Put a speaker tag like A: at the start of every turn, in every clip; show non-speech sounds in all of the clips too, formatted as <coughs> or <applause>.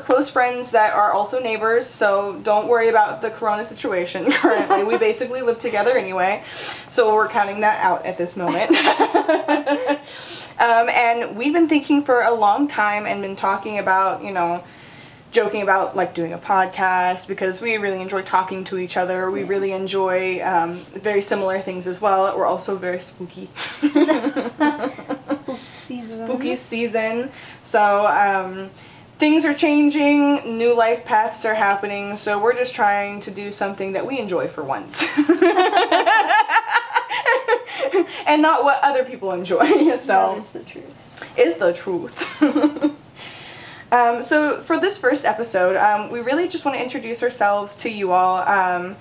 A: close friends that are also neighbors, so don't worry about the corona situation <laughs> currently. we basically live together anyway, so we're counting that out at this moment. <laughs> um, and we've been thinking for a long time and been talking about, you know, joking about like doing a podcast because we really enjoy talking to each other. We really enjoy um, very similar things as well. We're also very spooky. <laughs>
B: Season.
A: spooky season. So um, things are changing, new life paths are happening. So we're just trying to do something that we enjoy for once. <laughs> and not what other people enjoy. <laughs> So
B: is the truth.
A: is the truth. <laughs> um, so for this first episode, um, we really just want to introduce ourselves to you all. Um,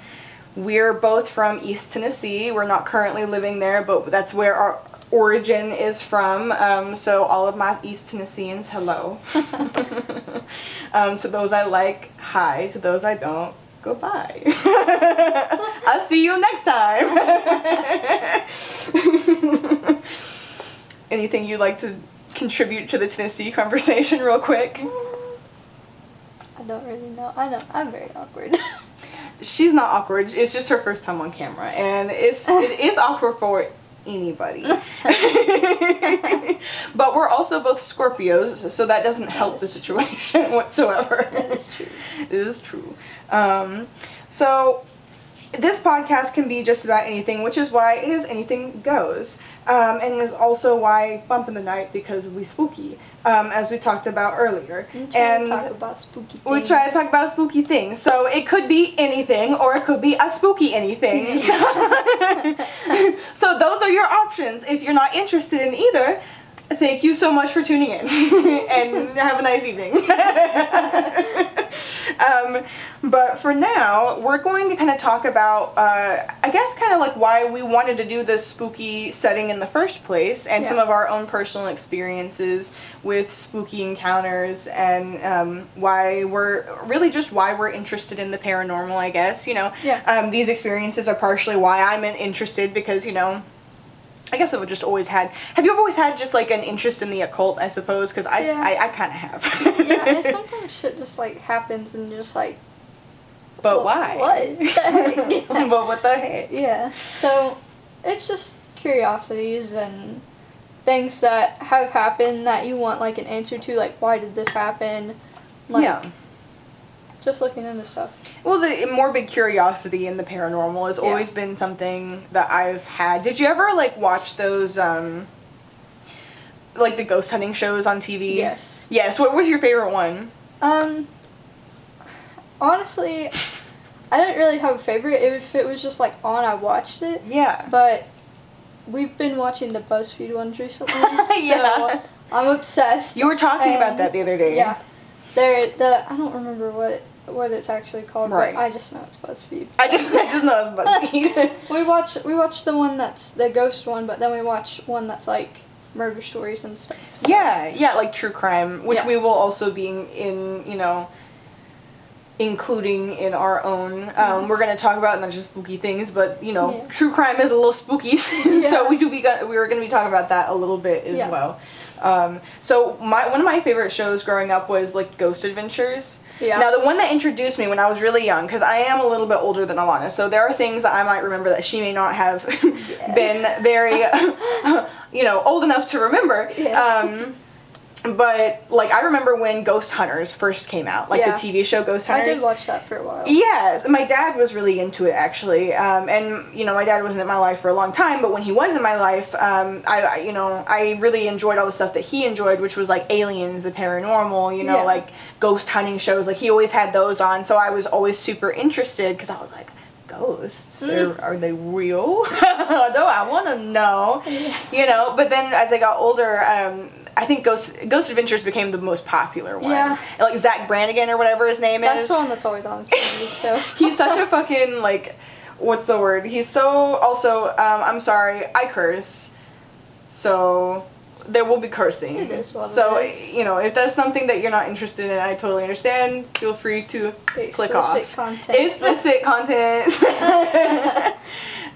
A: we're both from East Tennessee. We're not currently living there, but that's where our origin is from. Um, so all of my East Tennesseans, hello. <laughs> um, to those I like, hi. To those I don't, goodbye. <laughs> I'll see you next time. <laughs> Anything you'd like to contribute to the Tennessee conversation, real quick?
B: I don't really know. I know. I'm very awkward.
A: She's not awkward. It's just her first time on camera, and it's it is awkward for anybody. <laughs> <laughs> but we're also both Scorpios, so that doesn't help the
B: is true.
A: situation <laughs> whatsoever.
B: that is true.
A: it is true. Um, so this podcast can be just about anything, which is why it is anything goes, um, and is also why bump in the night because we spooky, um, as we talked about earlier.
B: We try
A: and
B: to talk about spooky things.
A: we try to talk about spooky things. So it could be anything, or it could be a spooky anything. So, <laughs> <laughs> so those are your options. If you're not interested in either, thank you so much for tuning in, <laughs> and have a nice evening. <laughs> um, but for now, we're going to kind of talk about, uh, I guess, kind of like why we wanted to do this spooky setting in the first place, and some of our own personal experiences with spooky encounters, and um, why we're really just why we're interested in the paranormal. I guess you know,
B: Yeah.
A: um, these experiences are partially why I'm interested because you know. I guess I've just always had. Have you ever always had just like an interest in the occult? I suppose because I,
B: Yeah.
A: I, I kind of have.
B: yeah, and <laughs> sometimes shit just like happens and just like,
A: But
B: Well,
A: why?
B: what <laughs> <laughs>
A: but what the heck?
B: yeah. So it's just curiosities and things that have happened that you want like an answer to, like why did this happen? Like,
A: yeah.
B: Just looking into stuff.
A: Well, the morbid curiosity in the paranormal has
B: Yeah.
A: always been something that I've had. Did you ever like watch those um like the ghost hunting shows on TV?
B: Yes.
A: Yes. What was your favorite one?
B: Um, honestly, I didn't really have a favorite. If it was just like on, I watched it.
A: Yeah.
B: But we've been watching the BuzzFeed ones recently. <laughs>
A: Yeah.
B: So I'm obsessed.
A: You were talking about that the other day.
B: Yeah. They're the I don't remember what what it's actually called,
A: Right.
B: but I just know it's BuzzFeed.
A: I just I just know it's BuzzFeed. <laughs>
B: We watch we watch the one that's the ghost one, but then we watch one that's like murder stories and stuff. so-
A: Yeah, yeah, like true crime, which
B: Yeah.
A: we will also be in, you know, including in our own. Um, we're going to talk about not just spooky things, but you know,
B: Mm-hmm. Yeah.
A: true crime is a little spooky, <laughs> so we do be we were going to be talking about that a little bit as
B: Yeah.
A: well. Um, so my one of my favorite shows growing up was like Ghost Adventures.
B: Yeah.
A: Now the one that introduced me when I was really young, because I am a little bit older than Allana, so there are things that I might remember that she may not have <laughs> been very, <laughs> <laughs> you know, old enough to remember.
B: Yes.
A: Um, but like I remember when Ghost Hunters first came out, like
B: Yeah.
A: the TV show Ghost Hunters.
B: I did watch that for a while.
A: Yes, my dad was really into it actually, um, and you know my dad wasn't in my life for a long time, but when he was in my life, um, I, I you know I really enjoyed all the stuff that he enjoyed, which was like aliens, the paranormal, you know,
B: Yeah.
A: like ghost hunting shows. Like he always had those on, so I was always super interested because I was like. Ghosts?
B: Mm.
A: are they real? <laughs> no, I want to know. <laughs> You know, but then as I got older, um, I think Ghost Ghost Adventures became the most popular one.
B: Yeah.
A: Like Zach Brannigan or whatever his name
B: That's
A: is
B: the one that's always on TV. So <laughs>
A: he's such a fucking like what's the word he's so also um, i'm sorry i curse so there will be cursing.
B: It is what
A: so you know, if that's something that you're not interested in, I totally understand. Feel free to click off.
B: Explicit content.
A: Explicit content. <laughs>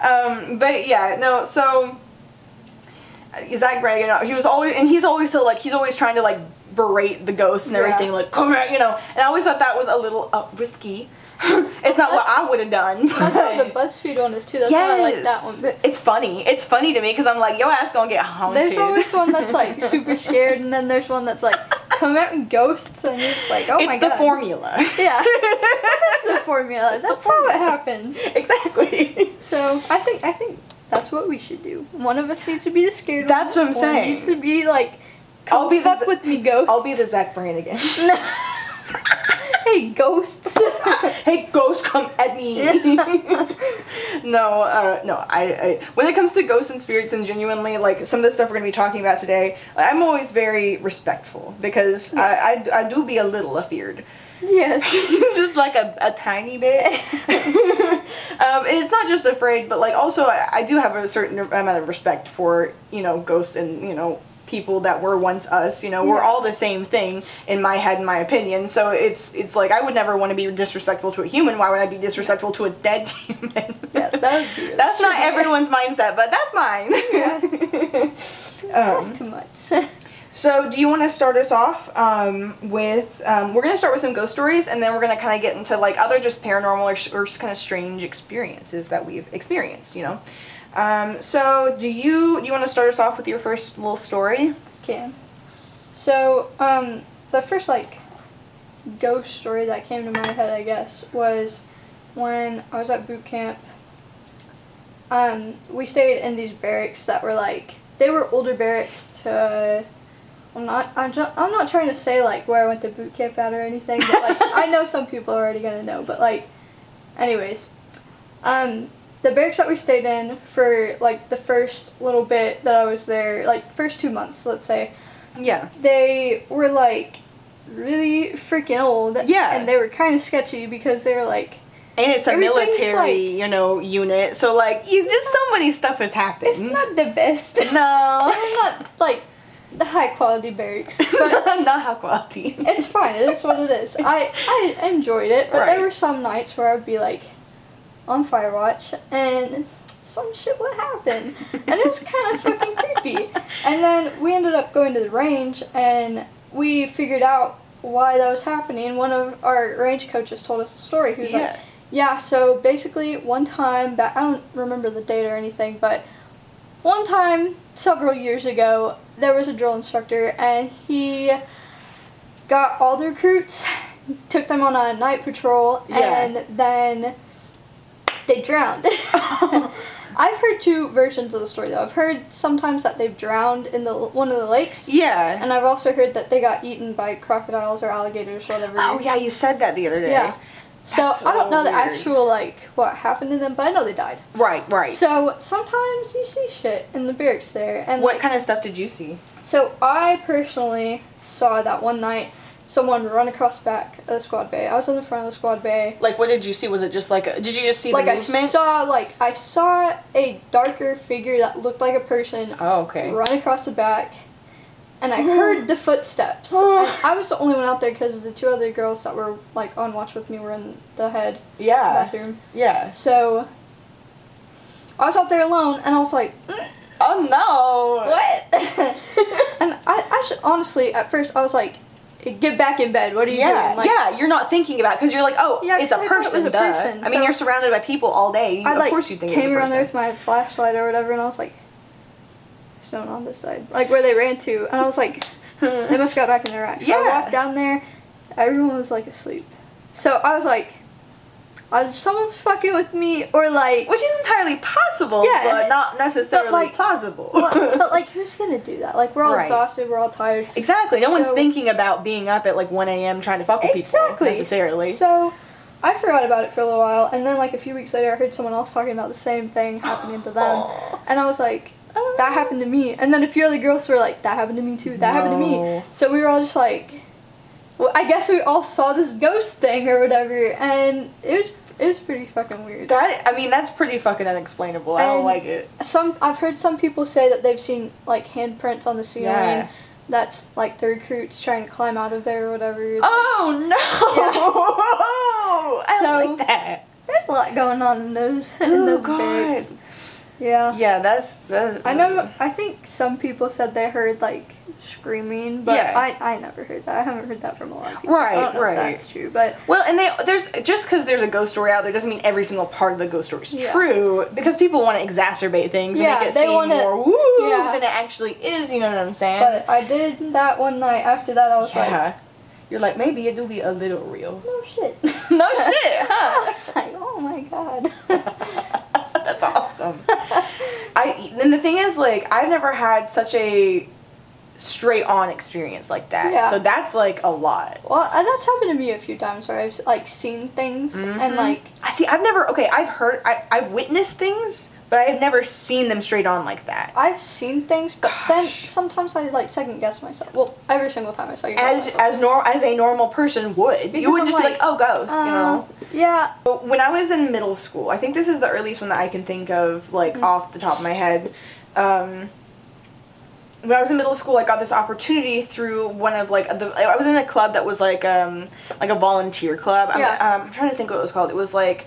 A: <laughs> um, but yeah, no. So Zach Bragan, he was always, and he's always so like he's always trying to like berate the ghosts and
B: Yeah.
A: everything, like come here, you know. And I always thought that was a little uh, risky. <laughs> it's not what I would have done.
B: That's how the <laughs> BuzzFeed one is too. That's why I like that one. But
A: it's funny. It's funny to me because I'm like, your ass gonna get haunted.
B: there's always one that's like <laughs> super scared, and then there's one that's like come out in ghosts, and you're just like, oh
A: it's
B: my god.
A: It's the formula.
B: Yeah. That's the formula. That's how it happens.
A: exactly.
B: So I think I think that's what we should do. One of us needs to be the scared. One.
A: That's
B: one.
A: what I'm
B: One
A: saying.
B: needs to be like,
A: I'll be the
B: with me, ghosts.
A: I'll be the Zach again <laughs>
B: hey, ghosts. <laughs>
A: hey, ghosts, come at me. <laughs> no, uh, no. I, I when it comes to ghosts and spirits and genuinely like some of the stuff we're gonna be talking about today, I'm always very respectful because I, I I do be a little afeared.
B: Yes. <laughs>
A: just like a, a tiny bit. <laughs> um, it's not just afraid, but like also I, I do have a certain amount of respect for you know ghosts and you know people that were once us. You know we're all the same thing in my head, in my opinion. So it's it's like I would never want to be disrespectful to a human. Why would I be disrespectful to a dead <laughs> human?
B: Yeah, that would be really
A: that's not everyone's mindset, but that's mine.
B: That's
A: um,
B: too much.
A: So, do you want to start us off um, with? Um, we're going to start with some ghost stories, and then we're going to kind of get into like other just paranormal or, or just kind of strange experiences that we've experienced. You know. Um, so, do you do you want to start us off with your first little story?
B: Okay. So, um, the first like ghost story that came to my head, I guess, was when I was at boot camp. Um, we stayed in these barracks that were like they were older barracks to. I'm not. I'm, ju- I'm not trying to say like where I went to boot camp at or anything, but like <laughs> I know some people are already gonna know. But like, anyways, um, the barracks that we stayed in for like the first little bit that I was there, like first two months, let's say,
A: Yeah.
B: they were like really freaking old.
A: Yeah.
B: And they were kind of sketchy because they were like,
A: And it's a military,
B: like-
A: you know, unit. So like, you just so many stuff has happened.
B: it's not the best.
A: no. <laughs>
B: it's not like the high quality barracks, <laughs> but
A: not high quality.
B: it's fine. It is what it is. I I enjoyed it, but
A: Right.
B: there were some nights where I'd be like on fire watch and some shit would happen, and it was kind of <laughs> fucking creepy. And then we ended up going to the range, and we figured out why that was happening. One of our range coaches told us a story. He was like,
A: yeah.
B: Yeah, so basically, one time back, I don't remember the date or anything, but one time several years ago, there was a drill instructor, and he got all the recruits, took them on a night patrol,
A: Yeah.
B: and then they drowned. <laughs> <laughs> I've heard two versions of the story though. I've heard sometimes that they've drowned in the one of the lakes,
A: yeah.
B: and I've also heard that they got eaten by crocodiles or alligators, or whatever.
A: oh yeah, you said that the other day.
B: Yeah. So
A: That's
B: I don't know the actual like what happened to them, but I know they died.
A: Right, right.
B: So sometimes you see shit in the barracks there, and
A: what
B: like,
A: kind of stuff did you see?
B: so I personally saw that one night someone run across back of the squad bay. I was in the front of the squad bay.
A: Like, what did you see? Was it just like, a, did you just see
B: like
A: the
B: I saw like I saw a darker figure that looked like a person
A: Oh, okay.
B: run across the back, and I <laughs> heard the footsteps. <sighs> I was the only one out there because the two other girls that were like on watch with me were in the head
A: Yeah,
B: bathroom.
A: yeah.
B: So I was out there alone, and I was like, "Mm,
A: Oh no!
B: "What?" <laughs> <laughs> and I, I should honestly, at first, I was like, "Get back in bed. What are you
A: Yeah,
B: doing?" Like,
A: yeah. You're not thinking about because you're like, oh,
B: Yeah,
A: it's a
B: 'cause I thought it
A: person.
B: was a person,
A: I mean,
B: so-
A: you're surrounded by people all day.
B: I
A: of
B: like
A: course, you think
B: came
A: it's a
B: around there with my flashlight or whatever, and I was like, "There's no one on this side." Like where they ran to, and I was like, <laughs> "They must have got back in their racks." So I
A: Yeah.
B: walked down there. Everyone was like asleep. So I was like, "Either someone's fucking with me, or like."
A: Which is entirely possible, but not necessarily
B: like,
A: plausible.
B: but, but <laughs> like, who's gonna do that? Like, we're all
A: Right.
B: exhausted, we're all tired.
A: exactly. No one's thinking about being up at like 1 a.m. trying to fuck with people
B: Exactly.
A: necessarily.
B: So I forgot about it for a little while, and then like a few weeks later, I heard someone else talking about the same thing happening to them, <gasps> and I was like, that happened to me. And then a few other girls were like, that happened to me too. That happened to me. So we were all just like, well, I guess we all saw this ghost thing or whatever, and it was it was pretty fucking weird.
A: That I mean, that's pretty fucking unexplainable. I don't like it.
B: Some I've heard some people say that they've seen like handprints on the ceiling.
A: Yeah.
B: That's like the recruits trying to climb out of there or whatever.
A: Oh no! <laughs> I
B: So-
A: like that.
B: There's a lot going on in those <laughs> in
A: Oh,
B: those
A: God.
B: barracks. Yeah.
A: Yeah, that's that's.
B: I know. I think some people said they heard like screaming, but
A: Yeah.
B: I, I never heard that. I haven't heard that from a lot of people. so
A: Right,
B: know
A: right.
B: That's true, but
A: Well, and they there's just because there's a ghost story out there doesn't mean every single part of the ghost story is
B: Yeah.
A: true. Because people want to exacerbate things
B: Yeah,
A: and make it seem
B: wanna-
A: more woo
B: yeah.
A: than it actually is. You know what I'm saying?
B: but I did that one night. After that, I was like.
A: You're like maybe it do be a little real.
B: no shit. <laughs>
A: no shit, Huh? <laughs>
B: I was like, oh my god. <laughs> <laughs>
A: That's awesome. I and the thing is like I've never had such a straight on experience like that.
B: Yeah.
A: So that's like a lot.
B: well, uh, that's happened to me a few times where I've like seen things and
A: Mhm.
B: like
A: I see. I've never. Okay, I've heard. I, I've witnessed things, but I've never seen them straight on like that.
B: I've seen things, but then sometimes I like second guess myself. Well, every single time I saw second
A: As
B: myself.
A: as normal as a normal person would,
B: Because
A: you wouldn't
B: I'm
A: just be like,
B: like,
A: oh, ghost, you
B: Uh,
A: know.
B: Yeah.
A: When I was in middle school, I think this is the earliest one that I can think of, like
B: Mhm.
A: off the top of my head. Um, when I was in middle school, I got this opportunity through one of like the. I was in a club that was like um like a volunteer club. I'm,
B: Yeah.
A: um, I'm trying to think what it was called. It was like.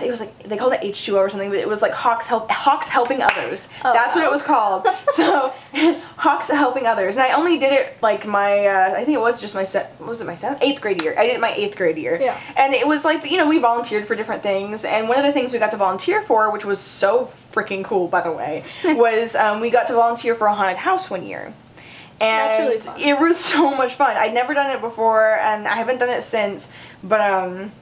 A: It was like they called it H2O or something, but it was like Hawks help Hawks helping others.
B: Oh,
A: That's what it was called. <laughs> so <laughs> Hawks helping others, and I only did it like my uh, I think it was just my set was it my seventh eighth grade year. I did it my eighth grade year.
B: Yeah.
A: And it was like you know we volunteered for different things, and one of the things we got to volunteer for, which was so freaking cool by the way, <laughs> was um, we got to volunteer for a haunted house one year. And
B: really
A: it was so much fun. I'd never done it before, and I haven't done it since. But um,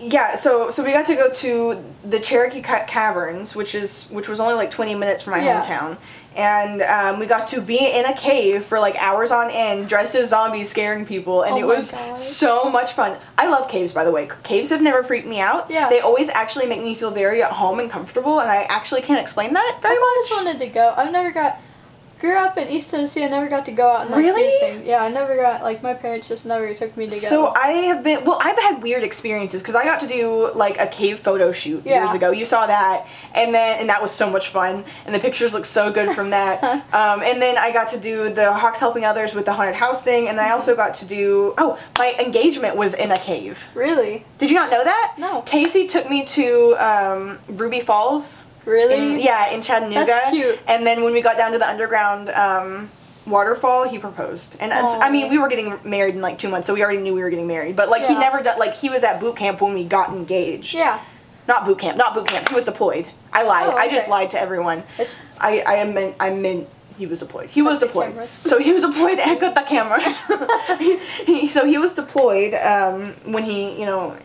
A: yeah. So so we got to go to the Cherokee Ca- Caverns, which is which was only like twenty minutes from my
B: Yeah.
A: hometown, and um, we got to be in a cave for like hours on end, dressed as zombies, scaring people, and
B: Oh
A: it was
B: God.
A: so much fun. I love caves, by the way. Caves have never freaked me out.
B: Yeah.
A: They always actually make me feel very at home and comfortable, and I actually can't explain that very
B: I've always
A: much.
B: wanted to go. I've never got. Grew up in East Tennessee. I never got to go out and like
A: Really?
B: do things. Yeah, I never got like my parents just never took me to go.
A: So I have been well. I've had weird experiences because I got to do like a cave photo shoot years ago. You saw that, and then and that was so much fun, and the pictures look so good from that. <laughs> um, and then I got to do the Hawks helping others with the haunted house thing, and I also got to do oh my engagement was in a cave.
B: really,
A: Did you not know that?
B: No.
A: Casey took me to um, Ruby Falls.
B: Really.
A: In, yeah, in Chattanooga.
B: That's cute.
A: And then when we got down to the underground um, waterfall, he proposed. And I mean, we were getting married in like two months, so we already knew we were getting married. But like he never done like he was at boot camp when we got engaged.
B: Yeah,
A: Not boot camp. Not boot camp. He was deployed. I lied.
B: Oh,
A: I just lied to everyone.
B: it's
A: I I meant I meant he was deployed. He was deployed. So he was deployed and cut the cameras. <laughs> <laughs> he, he- so he was deployed um, when he, you know,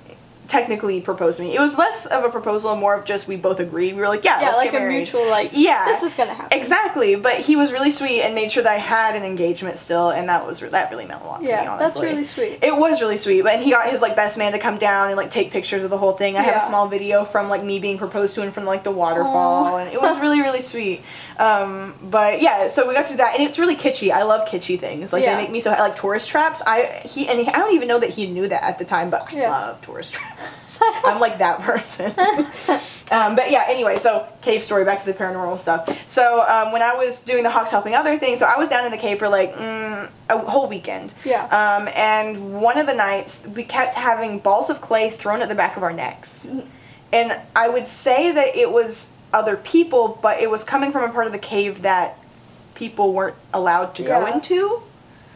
A: technically proposed to me. It was less of a proposal and more of just we both agreed. We were like, yeah,
B: yeah,
A: let's
B: like a
A: married.
B: mutual like.
A: Yeah.
B: this is gonna happen.
A: Exactly, but he was really sweet and made sure that I had an engagement still, and that was that really meant a lot to me.
B: Yeah, that's
A: Honestly,
B: really sweet.
A: it was really sweet. But and he got his like best man to come down and like take pictures of the whole thing. I have a small video from like me being proposed to and from like the waterfall,
B: Aw.
A: and it was really really sweet. Um, but yeah, so we got to do that, and it's really kitschy. I love kitschy things. Like
B: Yeah.
A: they make me so like tourist traps. I he and he, I don't even know that he knew that at the time, but I
B: Yeah.
A: love tourist traps. <laughs> I'm like that person. <laughs> um, but yeah, anyway, so cave story. Back to the paranormal stuff. So um, when I was doing the Hawks helping other things, so I was down in the cave for like mm, a whole weekend.
B: Yeah.
A: Um, and one of the nights we kept having balls of clay thrown at the back of our necks,
B: Mhm.
A: and I would say that it was other people, but it was coming from a part of the cave that people weren't allowed to go into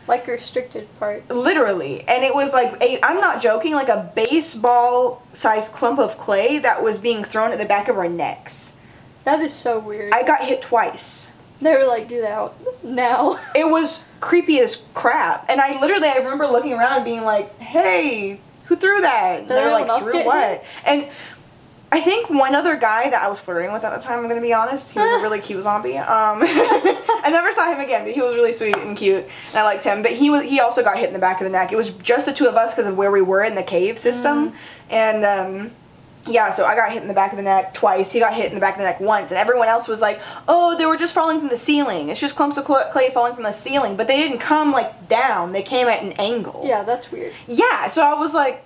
B: like restricted parts.
A: literally and it was like a i'm not joking like a baseball sized clump of clay that was being thrown at the back of our necks
B: That is so weird.
A: i got hit twice
B: they were like, get out now. <laughs>
A: it was creepy as crap and i literally i remember looking around and being like hey who threw that
B: Did
A: they're
B: anyone
A: like threw what
B: hit?
A: and I think one other guy that I was flirting with at the time, I'm gonna be honest, he was a <laughs> really cute zombie. Um, <laughs> I never saw him again, but he was really sweet and cute, and I liked him. But he was he also got hit in the back of the neck. It was just the two of us because of where we were in the cave system,
B: Mm.
A: and um, yeah, so I got hit in the back of the neck twice. He got hit in the back of the neck once, and everyone else was like, "Oh, they were just falling from the ceiling. It's just clumps of cl- clay falling from the ceiling." But they didn't come like down; they came at an angle.
B: Yeah, that's weird.
A: Yeah. So I was like,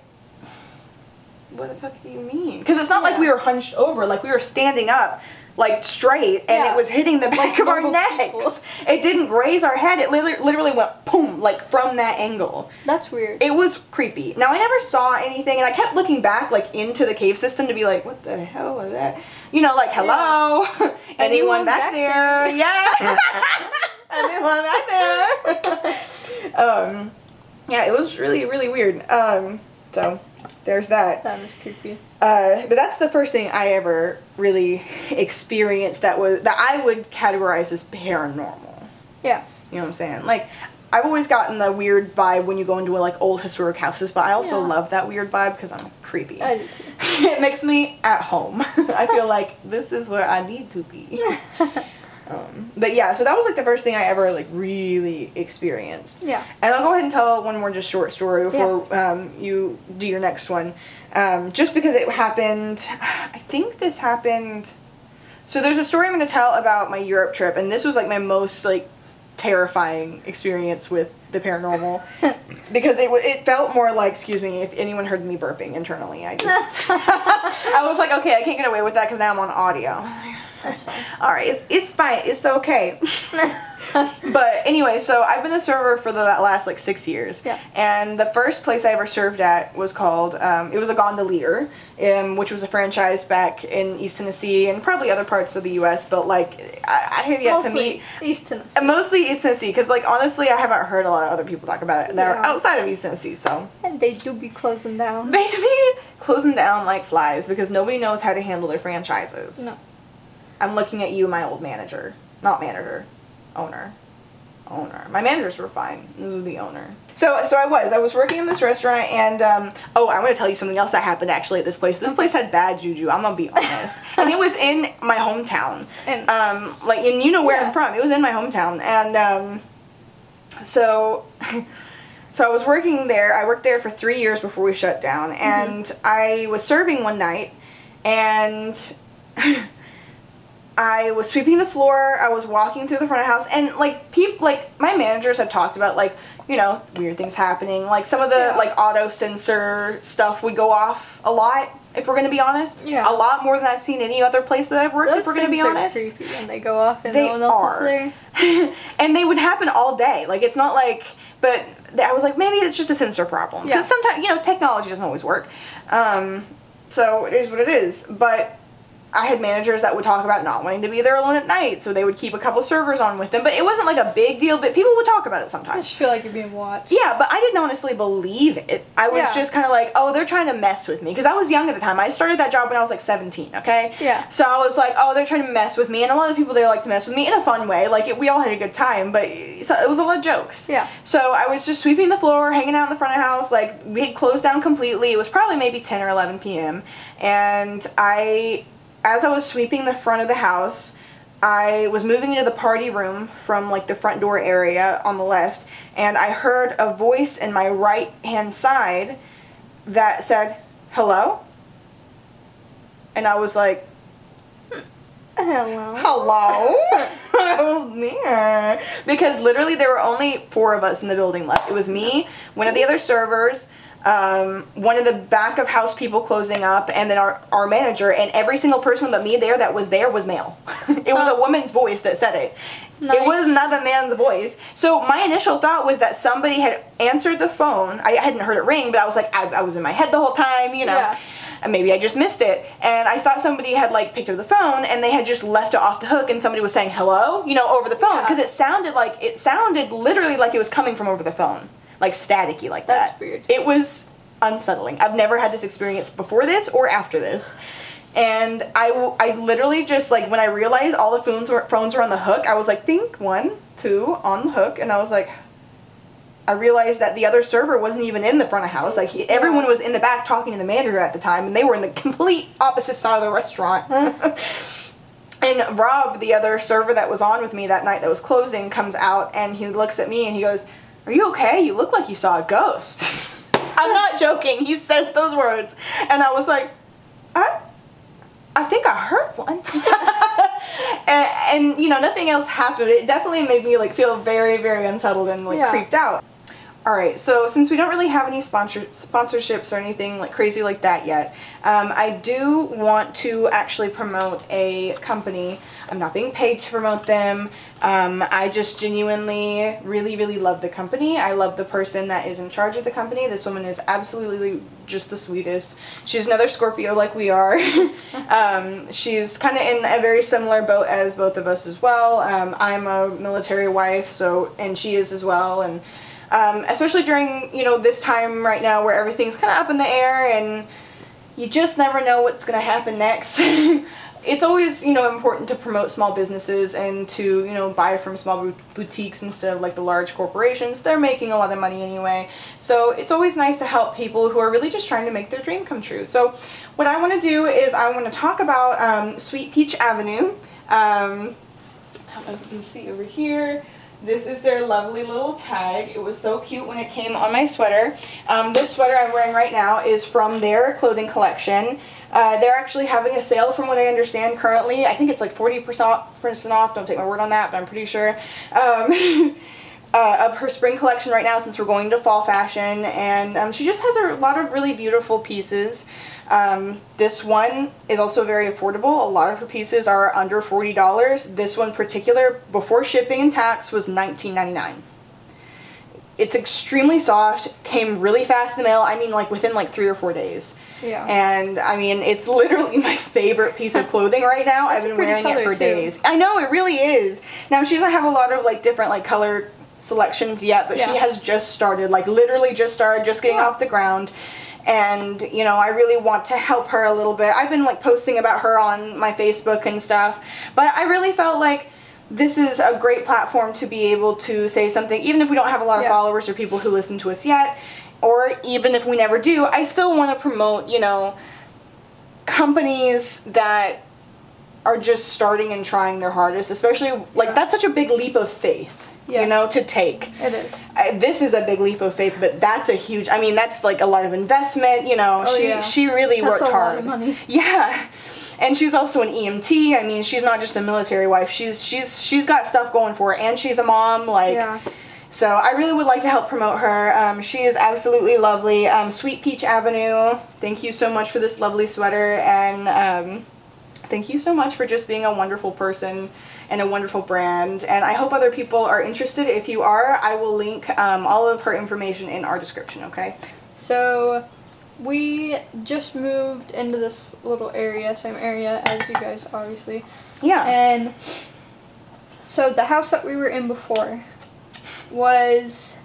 A: "What the fuck do you mean?" Because it's not like we were hunched over; like we were standing up, like straight, and
B: Yeah.
A: it was hitting the <laughs> back
B: Like
A: of our necks.
B: people.
A: It didn't graze our head; it literally, literally went boom, like from that angle.
B: That's weird.
A: It was creepy. Now I never saw anything, and I kept looking back like into the cave system to be like, "What the hell was that?" You know, like, "Hello, <laughs> anyone,
B: Anyone
A: back,
B: back
A: there?
B: there? <laughs>
A: Yeah, anyone back there?" um, yeah, it was really, really weird. Um, so there's that.
B: that was creepy.
A: Uh, but that's the first thing I ever really experienced that was that I would categorize as paranormal.
B: Yeah.
A: You know what I'm saying? Like, I've always gotten the weird vibe when you go into like old historic houses, but I also
B: Yeah.
A: love that weird vibe because I'm creepy.
B: I do too. <laughs>
A: it makes me at home. <laughs> I feel like this is where I need to be. <laughs> Um, but yeah, so that was like the first thing I ever like really experienced.
B: Yeah.
A: And I'll go ahead and tell one more just short story before um, you do your next one. Um, just because it happened, I think this happened. So there's a story I'm going to tell about my Europe trip, and this was like my most like terrifying experience with the paranormal <laughs> because it it felt more like excuse me if anyone heard me burping internally I just <laughs> <laughs> I was like okay I can't get away with that because now I'm on audio
B: That's fine.
A: all right it's, it's fine it's okay <laughs> but anyway, so I've been a server for the last like six years.
B: Yeah.
A: And the first place I ever served at was called, um, it was a Gondolier, um, which was a franchise back in East Tennessee and probably other parts of the U.S. But like, I, I have yet to meet.
B: East Tennessee.
A: Mostly East Tennessee, because like honestly, I haven't heard a lot of other people talk about it that are outside of East Tennessee. So
B: and they do be closing down.
A: they to be closing down like flies because nobody knows how to handle their franchises.
B: No.
A: I'm looking at you, my old manager. Not manager, owner. Owner. My managers were fine. This is the owner. So, so I was. I was working in this restaurant, and um, oh, I'm gonna tell you something else that happened actually at this place. This place had bad juju. I'm gonna be honest, <laughs> and it was in my hometown.
B: And-
A: um, like, and you know where
B: Yeah.
A: I'm from. It was in my hometown, and um, so. <laughs> So I was working there. I worked there for three years before we shut down, and I was serving one night, and <laughs> I was sweeping the floor. I was walking through the front of the house, and like people, like my managers had talked about, like you know, weird things happening. Like some of the
B: Yeah.
A: like auto sensor stuff would go off a lot. If we're gonna be honest,
B: Yeah.
A: a lot more than I've seen any other place that I've worked.
B: Those
A: if we're gonna be honest,
B: creepy when they go off and
A: They
B: no one else
A: are.
B: is there. <laughs>
A: and they would happen all day. Like it's not like, but I was like, maybe it's just a sensor problem because
B: Yeah.
A: sometimes you know technology doesn't always work. Um, so it is what it is. But I had managers that would talk about not wanting to be there alone at night, so they would keep a couple servers on with them. But it wasn't like a big deal. But people would talk about it
B: I
A: sometimes.
B: just feel like you're being watched.
A: Yeah, but I didn't honestly believe it. I was
B: Yeah.
A: just kind of like, oh, they're trying to mess with me because I was young at the time. I started that job when I was like 17. Okay.
B: Yeah.
A: So I was like, oh, they're trying to mess with me, and a lot of people there like to mess with me in a fun way. Like it, we all had a good time, but it was a lot of jokes.
B: Yeah.
A: So I was just sweeping the floor, hanging out in the front of the house. Like we had closed down completely. It was probably maybe 10 or 11 p.m. And I, as I was sweeping the front of the house, I was moving into the party room from like the front door area on the left, and I heard a voice in my right hand side that said, "Hello." And I was like,
B: Hello.
A: hello <laughs> <laughs> i was there because literally there were only four of us in the building left it was me one of the other servers um, one of the back of house people closing up and then our, our manager and every single person but me there that was there was male <laughs> it was a
B: Oh.
A: woman's voice that said it it was
B: Nice.
A: not a man's voice so my initial thought was that somebody had answered the phone i hadn't heard it ring but i was like i, I was in my head the whole time you know
B: Yeah.
A: and maybe I just missed it. And I thought somebody had like picked up the phone and they had just left it off the hook and somebody was saying hello, you know, over the phone
B: Yeah.
A: because it sounded like it sounded literally like it was coming from over the phone, like staticky like that.
B: That's weird.
A: It was unsettling. I've never had this experience before this or after this. And I, w- I literally just like when I realized all the phones were phones were on the hook, I was like, think one, two on the hook, and I was like, I realized that the other server wasn't even in the front of house. Like he, everyone was in the back talking to the manager at the time, and they were in the <laughs> complete opposite side of the restaurant. <laughs> and Rob, the other server that was on with me that night that was closing, comes out and he looks at me and he goes, "Are you okay? You look like you saw a ghost." <laughs> I'm not joking. He says those words, and I was like, "I I think I heard one. <laughs> and, and, you know, nothing else happened. It definitely made me like feel very, very unsettled and like
B: Yeah.
A: creeped out. All right, so since we don't really have any sponsor sponsorships or anything like crazy like that yet, um, I do want to actually promote a company. I'm not being paid to promote them. Um, I just genuinely really, really love the company. I love the person that is in charge of the company. This woman is absolutely just the sweetest. She's another Scorpio like we are. <laughs> um, she's kind of in a very similar boat as both of us as well. Um, I'm a military wife, so and she is as well, and um, especially during you know this time right now where everything's kind of up in the air and you just never know what's going to happen next. <laughs> it's always you know important to promote small businesses and to you know buy from small boutiques instead of like the large corporations. They're making a lot of money anyway, so it's always nice to help people who are really just trying to make their dream come true. So what I want to do is I want to talk about um, Sweet Peach Avenue. Um, I don't know if you can see over here. This is their lovely little tag. It was so cute when it came on my sweater. Um, this sweater I'm wearing right now is from their clothing collection. Uh, they're actually having a sale, from what I understand, currently. I think it's like 40% off. Don't take my word on that, but I'm pretty sure. Um, <laughs> uh, of her spring collection right now since we're going to fall fashion. And um, she just has a lot of really beautiful pieces. Um, this one is also very affordable. A lot of her pieces are under $40. This one particular, before shipping and tax, was $19.99. It's extremely soft, came really fast in the mail. I mean, like within like three or four days.
B: Yeah.
A: And I mean, it's literally <laughs> my favorite piece of clothing right now. I've been wearing it for
B: too.
A: days. I know it really is. Now she doesn't have a lot of like different like color selections yet, but she has just started, like literally just started, just getting
B: Yeah.
A: off the ground. And you know, I really want to help her a little bit. I've been like posting about her on my Facebook and stuff, but I really felt like this is a great platform to be able to say something, even if we don't have a lot of
B: Yeah.
A: followers or people who listen to us yet, or even if we never do. I still want to promote, you know, companies that are just starting and trying their hardest, especially like
B: Yeah.
A: that's such a big leap of faith,
B: Yeah.
A: you know, to take.
B: It is.
A: I, this is a big leap of faith, but that's a huge. I mean, that's like a lot of investment. You know,
B: Oh,
A: she
B: yeah.
A: she really
B: That's
A: worked
B: a
A: hard.
B: lot of money. <laughs>
A: Yeah, and she's also an EMT. I mean, she's not just a military wife. She's she's she's got stuff going for her, and she's a mom. Like,
B: Yeah.
A: so I really would like to help promote her. Um, she is absolutely lovely. Um, Sweet Peach Avenue. Thank you so much for this lovely sweater, and um, thank you so much for just being a wonderful person and a wonderful brand. And I hope other people are interested. If you are, I will link um, all of her information in our description. Okay.
B: So we just moved into this little area, same area as you guys obviously.
A: Yeah.
B: And so the house that we were in before was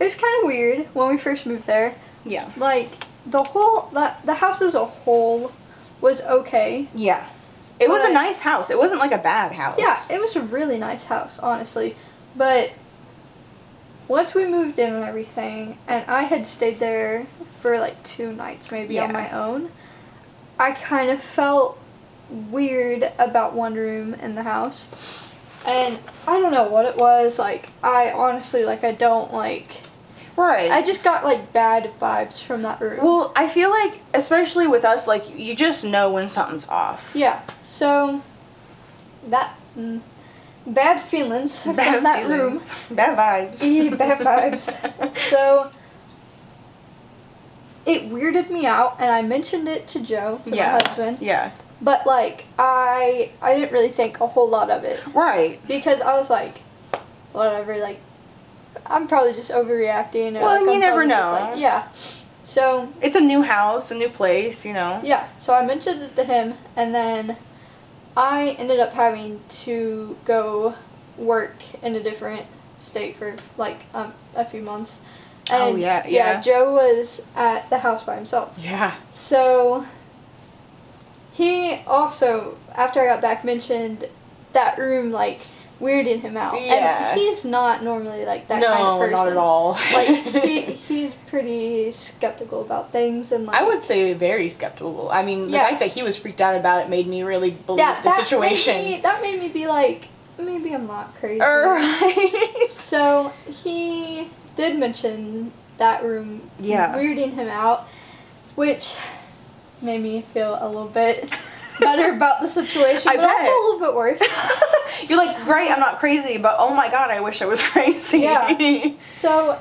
B: it was kind of weird when we first moved there.
A: yeah.
B: Like the whole the, the house as a whole was okay.
A: Yeah. It was a nice house. It wasn't like a bad house.
B: Yeah, it was a really nice house, honestly. But once we moved in and everything, and I had stayed there for like two nights maybe on my own, I kind of felt weird about one room in the house. And I don't know what it was. Like, I honestly, like, I don't like.
A: Right.
B: I just got like bad vibes from that room.
A: well, I feel like, especially with us, like you just know when something's off.
B: yeah, so that. Mm, bad feelings <laughs> from
A: Bad
B: that room.
A: Bad vibes.
B: Yeah, bad vibes. <laughs> so it weirded me out, and I mentioned it to Joe, to
A: Yeah.
B: my husband.
A: Yeah.
B: But like I, I didn't really think a whole lot of it
A: Right.
B: because I was like, whatever. Like I'm probably just overreacting. Or,
A: Well,
B: like,
A: you
B: I'm
A: never know.
B: like, yeah. So
A: It's a new house, a new place, you know.
B: yeah, so I mentioned it to him, and then I ended up having to go work in a different state for like um, a few months.
A: Oh,
B: And,
A: yeah, yeah.
B: Joe was at the house by himself.
A: Yeah.
B: So he also, after I got back, mentioned that room like weirding him out.
A: Yeah.
B: And he's not normally like that
A: no,
B: kind of person.
A: not at all.
B: like <laughs> he he's pretty skeptical about things and like
A: I would say very skeptical. I mean, the
B: Yeah.
A: fact that he was freaked out about it made me really believe
B: yeah,
A: the situation.
B: Made me, that made me be like, maybe I'm not crazy.
A: Er, <laughs> right.
B: So he did mention that room
A: Yeah.
B: weirding him out, which made me feel a little bit better about the situation,
A: I
B: but also
A: bet.
B: a little bit worse. <laughs>
A: You're like, great, I'm not crazy, but oh my god, I wish I was <laughs> crazy.
B: Yeah. <laughs> So,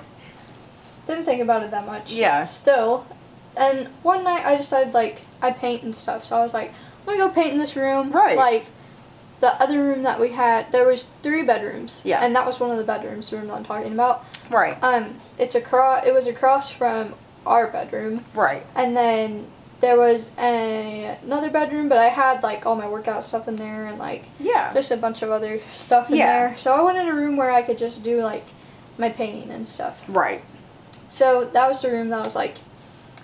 B: didn't think about it that much.
A: Yeah.
B: Still, and one night I decided like I'd paint and stuff. So I was like, I'm gonna go paint in this room.
A: Right.
B: Like, the other room that we had, there was three bedrooms.
A: Yeah.
B: And that was one of the bedrooms, the room that I'm talking about.
A: right,
B: Um, it's across. It was across from our bedroom,
A: right.
B: and then there was a, another bedroom, but I had like all my workout stuff in there and like
A: Yeah.
B: just a bunch of other stuff in
A: Yeah.
B: there. So I wanted a room where I could just do like my painting and stuff.
A: Right.
B: So that was the room that I was like,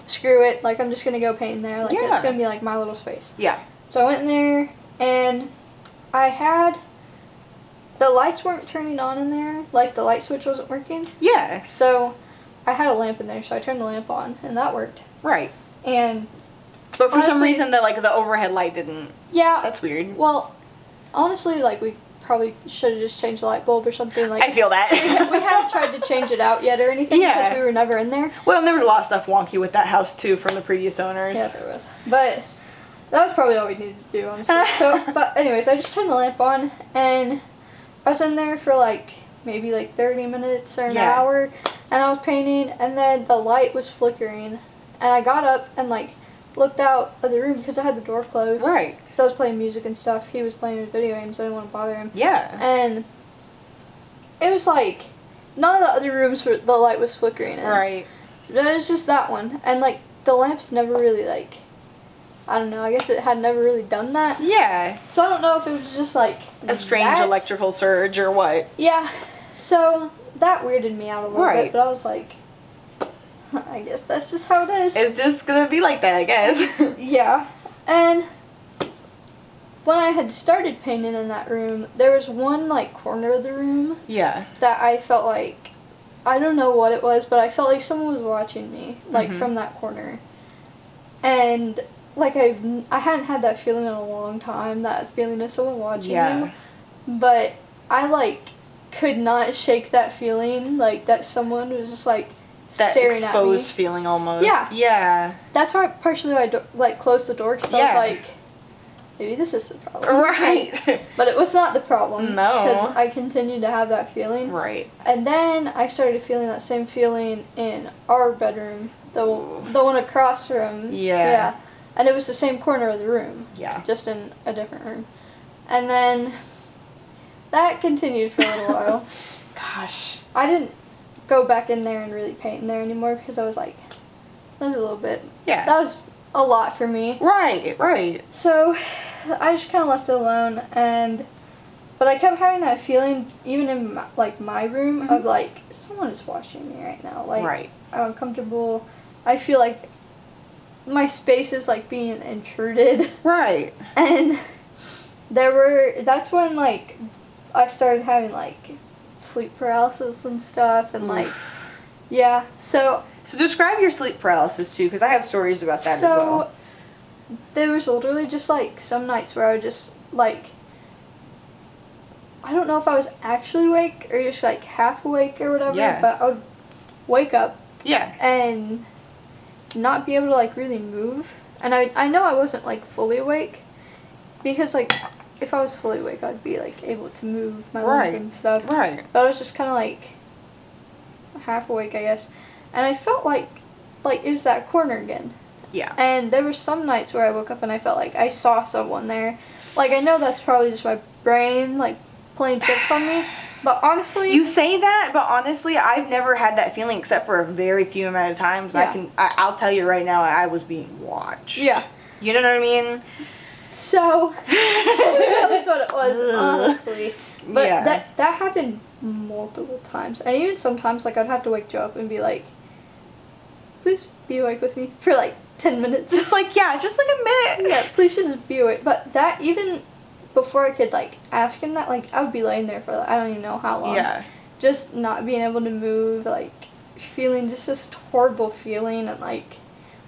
B: screw it, like I'm just gonna go paint in there. Like
A: Yeah.
B: it's gonna be like my little space.
A: Yeah.
B: So I went in there and I had the lights weren't turning on in there, like the light switch wasn't working.
A: Yeah.
B: So I had a lamp in there, so I turned the lamp on and that worked.
A: Right.
B: And
A: But for some reason, the like the overhead light didn't.
B: yeah,
A: That's weird.
B: well, honestly, like we probably should have just changed the light bulb or something. Like
A: I feel that.
B: we, we haven't tried to change it out yet or anything <laughs>
A: Yeah.
B: because we were never in there.
A: well, and there was a lot of stuff wonky with that house too from the previous owners.
B: Yeah, there was. But that was probably all we needed to do, honestly. <laughs> so, but anyways, I just turned the lamp on and I was in there for like maybe like 30 minutes or an
A: Yeah.
B: hour and I was painting and then the light was flickering and I got up and like looked out of the room because I had the door closed.
A: Right.
B: So I was playing music and stuff. He was playing video games. So I didn't want to bother him.
A: Yeah.
B: And it was like none of the other rooms were the light was flickering. In.
A: Right.
B: It was just that one, and like the lamps never really like. I don't know. I guess it had never really done that.
A: Yeah.
B: So I don't know if it was just like
A: A strange
B: that.
A: electrical surge or what?
B: Yeah. So that weirded me out a little
A: Right.
B: bit, but I was like, <laughs> I guess that's just how it is.
A: It's just gonna be like that, I guess. <laughs>
B: Yeah, and when I had started painting in that room, there was one like corner of the room
A: yeah.
B: that I felt like I don't know what it was, but I felt like someone was watching me, like
A: Mhm.
B: from that corner. And like I I hadn't had that feeling in a long time, that feeling of someone watching
A: Yeah.
B: you. But I like could not shake that feeling, like that someone was just like
A: That
B: staring
A: exposed
B: at me.
A: feeling almost.
B: Yeah.
A: Yeah.
B: That's why partially I do- like closed the door because I was like, maybe this is the problem.
A: Right. <laughs>
B: But it was not the problem.
A: No.
B: Because I continued to have that feeling.
A: right.
B: And then I started feeling that same feeling in our bedroom, the the one across from.
A: Yeah.
B: Yeah. And it was the same corner of the room,
A: Yeah.
B: just in a different room. And then that continued for a little while. <laughs>
A: Gosh.
B: I didn't go back in there and really paint in there anymore because I was like, that's a little bit.
A: Yeah.
B: That was a lot for me.
A: right. Right.
B: So I just kind of left it alone, and but I kept having that feeling, even in my, like my room, of
A: Mhm.
B: like someone is watching me right now. Like
A: right.
B: I'm uncomfortable. I feel like my space is like being intruded,
A: Right. <laughs>
B: and there were. That's when like I started having like sleep paralysis and stuff, and like yeah. So
A: So describe your sleep paralysis too, because I have stories about that
B: so
A: as well.
B: there was literally just like some nights where I would just like I don't know if I was actually awake or just like half awake or whatever,
A: Yeah.
B: but I would wake up
A: Yeah.
B: and not be able to like really move. And I I know I wasn't like fully awake because like if I was fully awake I'd be like able to move my limbs
A: Right.
B: and stuff.
A: Right.
B: But I was just kind of like half awake, I guess. And I felt like like it was that corner again.
A: Yeah.
B: And there were some nights where I woke up and I felt like I saw someone there. Like I know that's probably just my brain like playing tricks on me, <sighs> but honestly,
A: You say that, but honestly, I've never had that feeling except for a very few amount of times.
B: Yeah.
A: I can. I, I'll tell you right now, I was being watched.
B: Yeah.
A: You know what I mean?
B: So <laughs> that was what it was, honestly. But
A: Yeah.
B: that that happened multiple times, and even sometimes like I'd have to wake you up and be like, "Please be awake with me for like ten minutes."
A: Just like yeah, just like a minute.
B: yeah, please just be awake. But that even before I could like ask him that, like I would be laying there for like, I don't even know how long.
A: Yeah.
B: Just not being able to move, like feeling just this horrible feeling, and like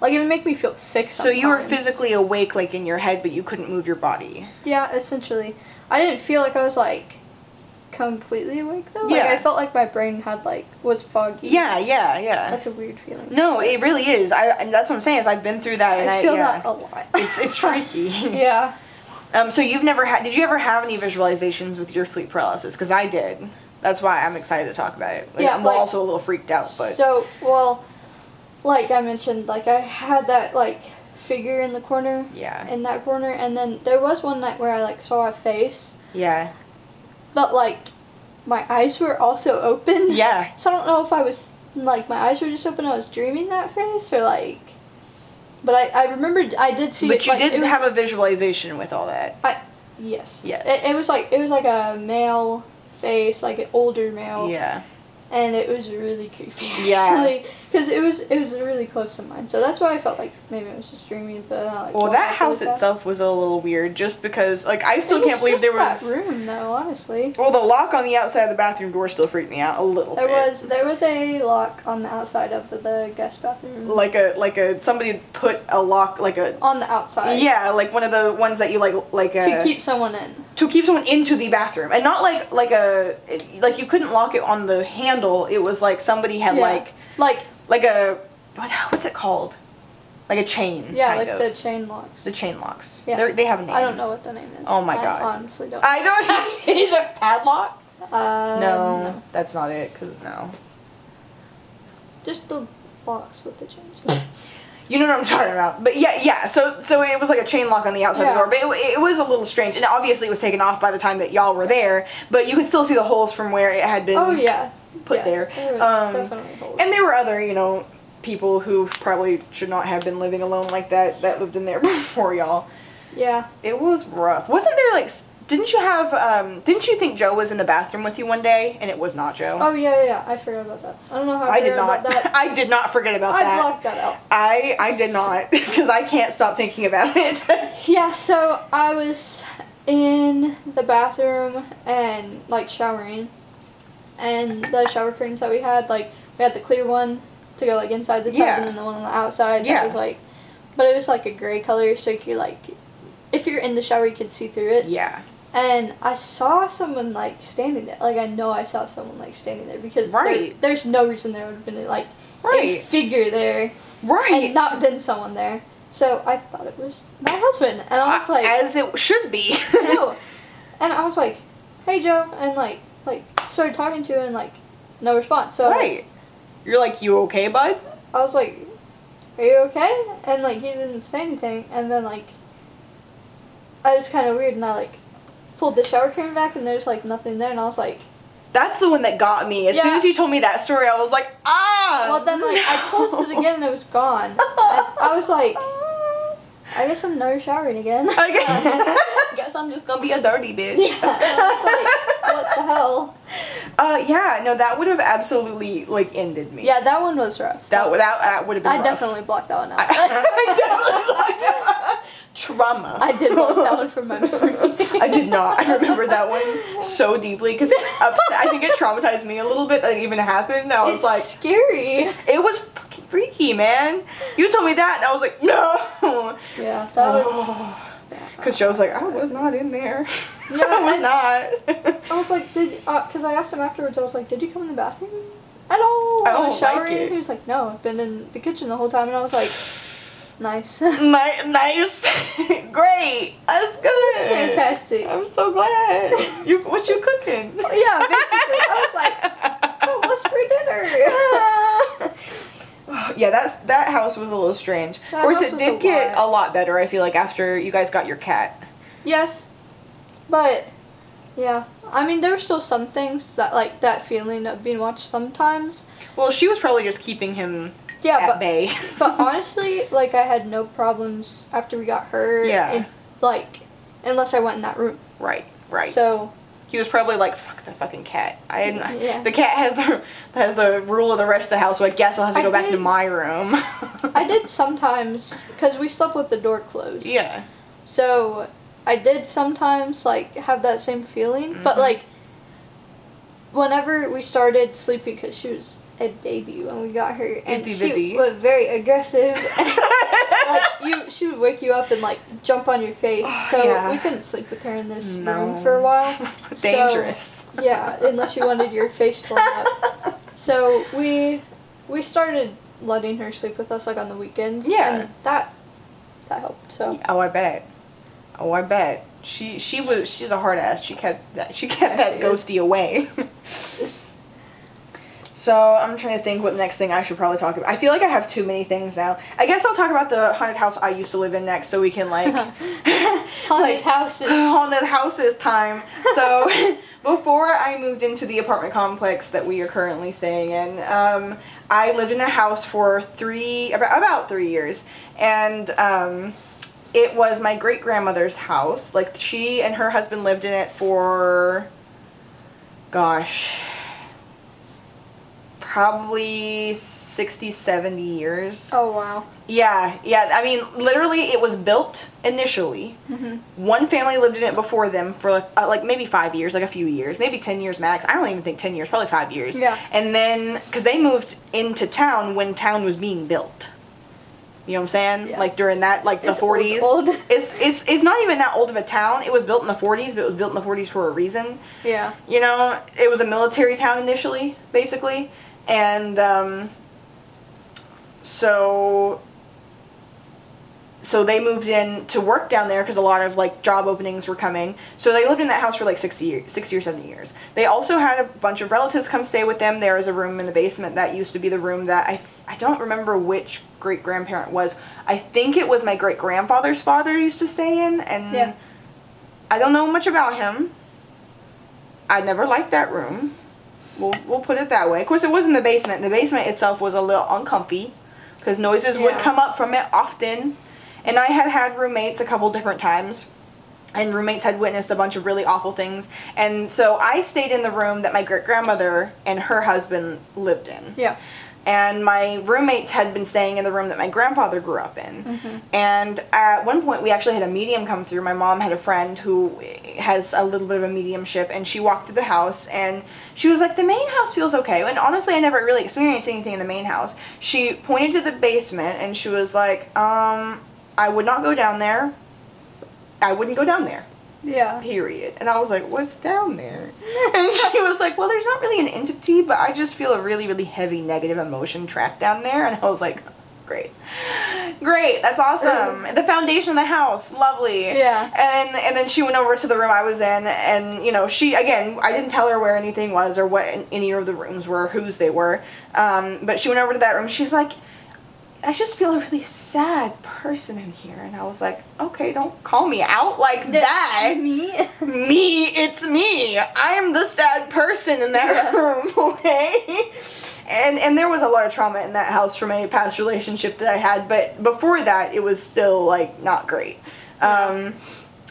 B: like it would make me feel sick.
A: So you were physically awake, like in your head, but you couldn't move your body.
B: Yeah, essentially. I didn't feel like I was like completely awake though.
A: Yeah.
B: Like I felt like my brain had like was foggy.
A: Yeah, yeah, yeah.
B: That's a weird feeling.
A: no, it really is. I and that's what I'm saying is I've been through that and I,
B: I feel
A: yeah.
B: that a lot.
A: It's it's <laughs> freaky.
B: yeah.
A: Um, so you've never had? Did you ever have any visualizations with your sleep paralysis? Because I did. That's why I'm excited to talk about it. Like,
B: Yeah,
A: I'm
B: like-
A: also a little freaked out, but
B: So well, like I mentioned, like I had that like figure in the corner,
A: yeah,
B: in that corner, and then there was one night where I like saw a face,
A: yeah,
B: but like my eyes were also open. <laughs>
A: yeah.
B: So I don't know if I was like my eyes were just open. I was dreaming that face or like. But I, I remembered I did see
A: But
B: it.
A: you
B: like,
A: did
B: was-
A: have a visualization with all that.
B: I, yes.
A: Yes.
B: It, it was like it was like a male face, like an older male,
A: Yeah.
B: and it was really creepy. <laughs>
A: Yeah.
B: Because it was it was really close to mine. So that's why I felt like maybe it was just dreaming. But uh, like,
A: Well, that house
B: really
A: itself was a little weird, just because like I still can't believe
B: was
A: there was.
B: that room though. Honestly.
A: Well, the lock on the outside of the bathroom door still freaked me out a little
B: There
A: bit.
B: was there was a lock on the outside of the, the guest bathroom.
A: like a like a somebody put a lock like a
B: on the outside.
A: yeah like one of the ones that you like like a
B: To keep someone in.
A: to keep someone into the bathroom and not like like a like you couldn't lock it on the handle it was like somebody had
B: Yeah.
A: like
B: Like
A: like a what, what's it called like a chain
B: yeah, like
A: of.
B: the chain locks.
A: the chain locks
B: Yeah.
A: They're, they have a name
B: I don't know what the name is.
A: Oh my
B: I
A: God.
B: honestly don't.
A: I don't <laughs> either padlock
B: Uh,
A: no, that's not it because it's no
B: Just the locks with the chains. <laughs>
A: you know what I'm talking about but yeah yeah so so it was like a chain lock on the outside of the door but it, it was a little strange and obviously it was taken off by the time that y'all were there but you could still see the holes from where it had been
B: oh yeah.
A: Put
B: yeah,
A: there. Um. And there were other, you know, people who probably should not have been living alone like that that lived in there <laughs> before y'all.
B: yeah.
A: It was rough. Wasn't there like didn't you have um didn't you think Joe was in the bathroom with you one day and it was not Joe?
B: Oh yeah, yeah, yeah. I forgot about that. I don't know how I,
A: I did not. <laughs> I did not forget about
B: I
A: that.
B: blocked that out.
A: I I did not <laughs> because I can't stop thinking about it.
B: Yeah, so I was in the bathroom and like showering, and the shower curtains that we had, like we had the clear one to go like inside the tub,
A: Yeah.
B: and then the one on the outside
A: Yeah.
B: that was like, but it was like a gray color, so you could like, if you're in the shower, you could see through it.
A: yeah.
B: And I saw someone like standing there. Like I know I saw someone like standing there because there- there's no reason there would have been like a figure there
A: Right.
B: and not been someone there. So I thought it was my husband, and I was
A: Uh,
B: like,
A: as it should be.
B: Know. <laughs> And I was like, "Hey Joe," and like like started talking to him, and like no response. So
A: right. You're like, you okay, bud?
B: I was like, "Are you okay?" And like he didn't say anything, and then like I was kind of weird, and I like pulled the shower curtain back, and there's like nothing there, and I was like,
A: That's the one that got me. As soon as you told me that story, I was like, ah.
B: well then like I closed it <laughs> again, and it was gone. <laughs> And I was like, I guess I'm never showering again. <laughs>
A: I guess I'm just gonna be a dirty bitch.
B: Yeah, I was like, what the hell?
A: Uh, yeah, no, that would have absolutely like ended me.
B: Yeah, that one was rough.
A: that would that, that would have been.
B: I
A: rough.
B: definitely blocked that one out. <laughs>
A: I definitely <laughs> trauma.
B: I did block that one from my memory.
A: I did not. I remember that one so deeply because it upset. I think it traumatized me a little bit that it even happened. I was
B: It's
A: like,
B: scary.
A: it was fucking freaky, man. You told me that, and I was like, no.
B: Yeah, that was. <sighs>
A: Because Joe's like, I was not in there.
B: Yeah, <laughs>
A: I was not.
B: I was like, did uh, because I asked him afterwards. I was like, did you come in the bathroom at all?
A: I
B: I was
A: like
B: showering.
A: it.
B: He was like, no, I've been in the kitchen the whole time, and I was like, nice. <laughs>
A: Ni- nice. <laughs> Great. That's good.
B: Fantastic.
A: I'm so glad. You what you cooking? <laughs>
B: Yeah, basically. I was like, so what's for dinner?
A: Oh, yeah, that's that house was a little strange.
B: That
A: of course, it did
B: a
A: get
B: lot.
A: a lot better. I feel like after you guys got your cat.
B: yes, but yeah, I mean, there were still some things that like that feeling of being watched sometimes.
A: Well, she was probably just keeping him
B: Yeah,
A: at
B: but
A: bay. <laughs>
B: but honestly, like I had no problems after we got her.
A: Yeah.
B: and, like, unless I went in that room.
A: right, right.
B: So
A: he was probably like, "Fuck the fucking cat." I didn't.
B: Yeah.
A: The cat has the has the rule of the rest of the house, so I guess I'll have to
B: I
A: go back to my room.
B: I <laughs> did sometimes because we slept with the door closed.
A: Yeah.
B: So I did sometimes like have that same feeling, but
A: Mhm.
B: like whenever we started sleeping, because she was a baby when we got her, and
A: Itty
B: she
A: bitty.
B: was very aggressive. <laughs> <laughs> like you, she would wake you up and like jump on your face. Oh, so
A: Yeah.
B: we couldn't sleep with her in this
A: No.
B: room for a while. <laughs> So-
A: Dangerous.
B: yeah, unless you wanted your face torn up. So we we started letting her sleep with us like on the weekends.
A: Yeah.
B: And that that helped. So
A: Oh, I bet. Oh, I bet. She she was she's a hard ass. She kept that she kept
B: Yeah,
A: that
B: she is.
A: ghosty away. So I'm trying to think what the next thing I should probably talk about. I feel like I have too many things now. I guess I'll talk about the haunted house I used to live in next, so we can like <laughs> <laughs>
B: haunted houses. <laughs>
A: haunted houses time. So before I moved into the apartment complex that we are currently staying in, um, I lived in a house for three about about three years, and um, it was my great grandmother's house. Like she and her husband lived in it for, gosh. Probably 60, 70 years.
B: Oh wow.
A: Yeah, yeah. I mean, literally, it was built initially.
B: hmm
A: One family lived in it before them for like, uh, like maybe five years, like a few years, maybe ten years max. I don't even think ten years, probably five years.
B: Yeah.
A: And then, because they moved into town when town was being built. You know what I'm saying?
B: Yeah.
A: Like during that, like the
B: It's old,
A: 40s.
B: old. <laughs>
A: It's it's it's not even that old of a town. It was built in the 40s, but it was built in the 40s for a reason.
B: Yeah.
A: You know, it was a military town initially, basically, and um, so so they moved in to work down there because a lot of like job openings were coming. So they lived in that house for like 60 years, 60 or 70 years. They also had a bunch of relatives come stay with them. There was a room in the basement that used to be the room that I I don't remember which great grandparent was. I think it was my great grandfather's father used to stay in and
B: Yeah.
A: I don't know much about him. I never liked that room. We'll, we'll put it that way. Of course, it was in the basement. The basement itself was a little uncomfy because noises would come up from it often. And I had had roommates a couple different times. And roommates had witnessed a bunch of really awful things. And so I stayed in the room that my great grandmother and her husband lived in
B: Yeah.
A: And my roommates had been staying in the room that my grandfather grew up in.
B: Mhm.
A: And at one point, we actually had a medium come through. My mom had a friend who has a little bit of a mediumship, and she walked through the house, and she was like, "The main house feels okay." And honestly, I never really experienced anything in the main house. She pointed to the basement, and she was like, "Um, I would not go down there. I wouldn't go down there."
B: Yeah.
A: period. And I was like, what's down there? <laughs> And she was like, well, there's not really an entity, but I just feel a really, really heavy negative emotion trapped down there. And I was like, great. Great, that's awesome. <laughs> The foundation of the house, lovely.
B: Yeah.
A: And and then she went over to the room I was in, and you know, she again, I didn't tell her where anything was or what any of the rooms were, whose they were. Um, but she went over to that room. She's like, I just feel a really sad person in here, and I was like, okay, don't call me out like that. <laughs>
B: Me.
A: Me, it's me. I am the sad person in that
B: Yeah.
A: room, <laughs> okay? And and there was a lot of trauma in that house from a past relationship that I had, but before that, it was still like not great. Um,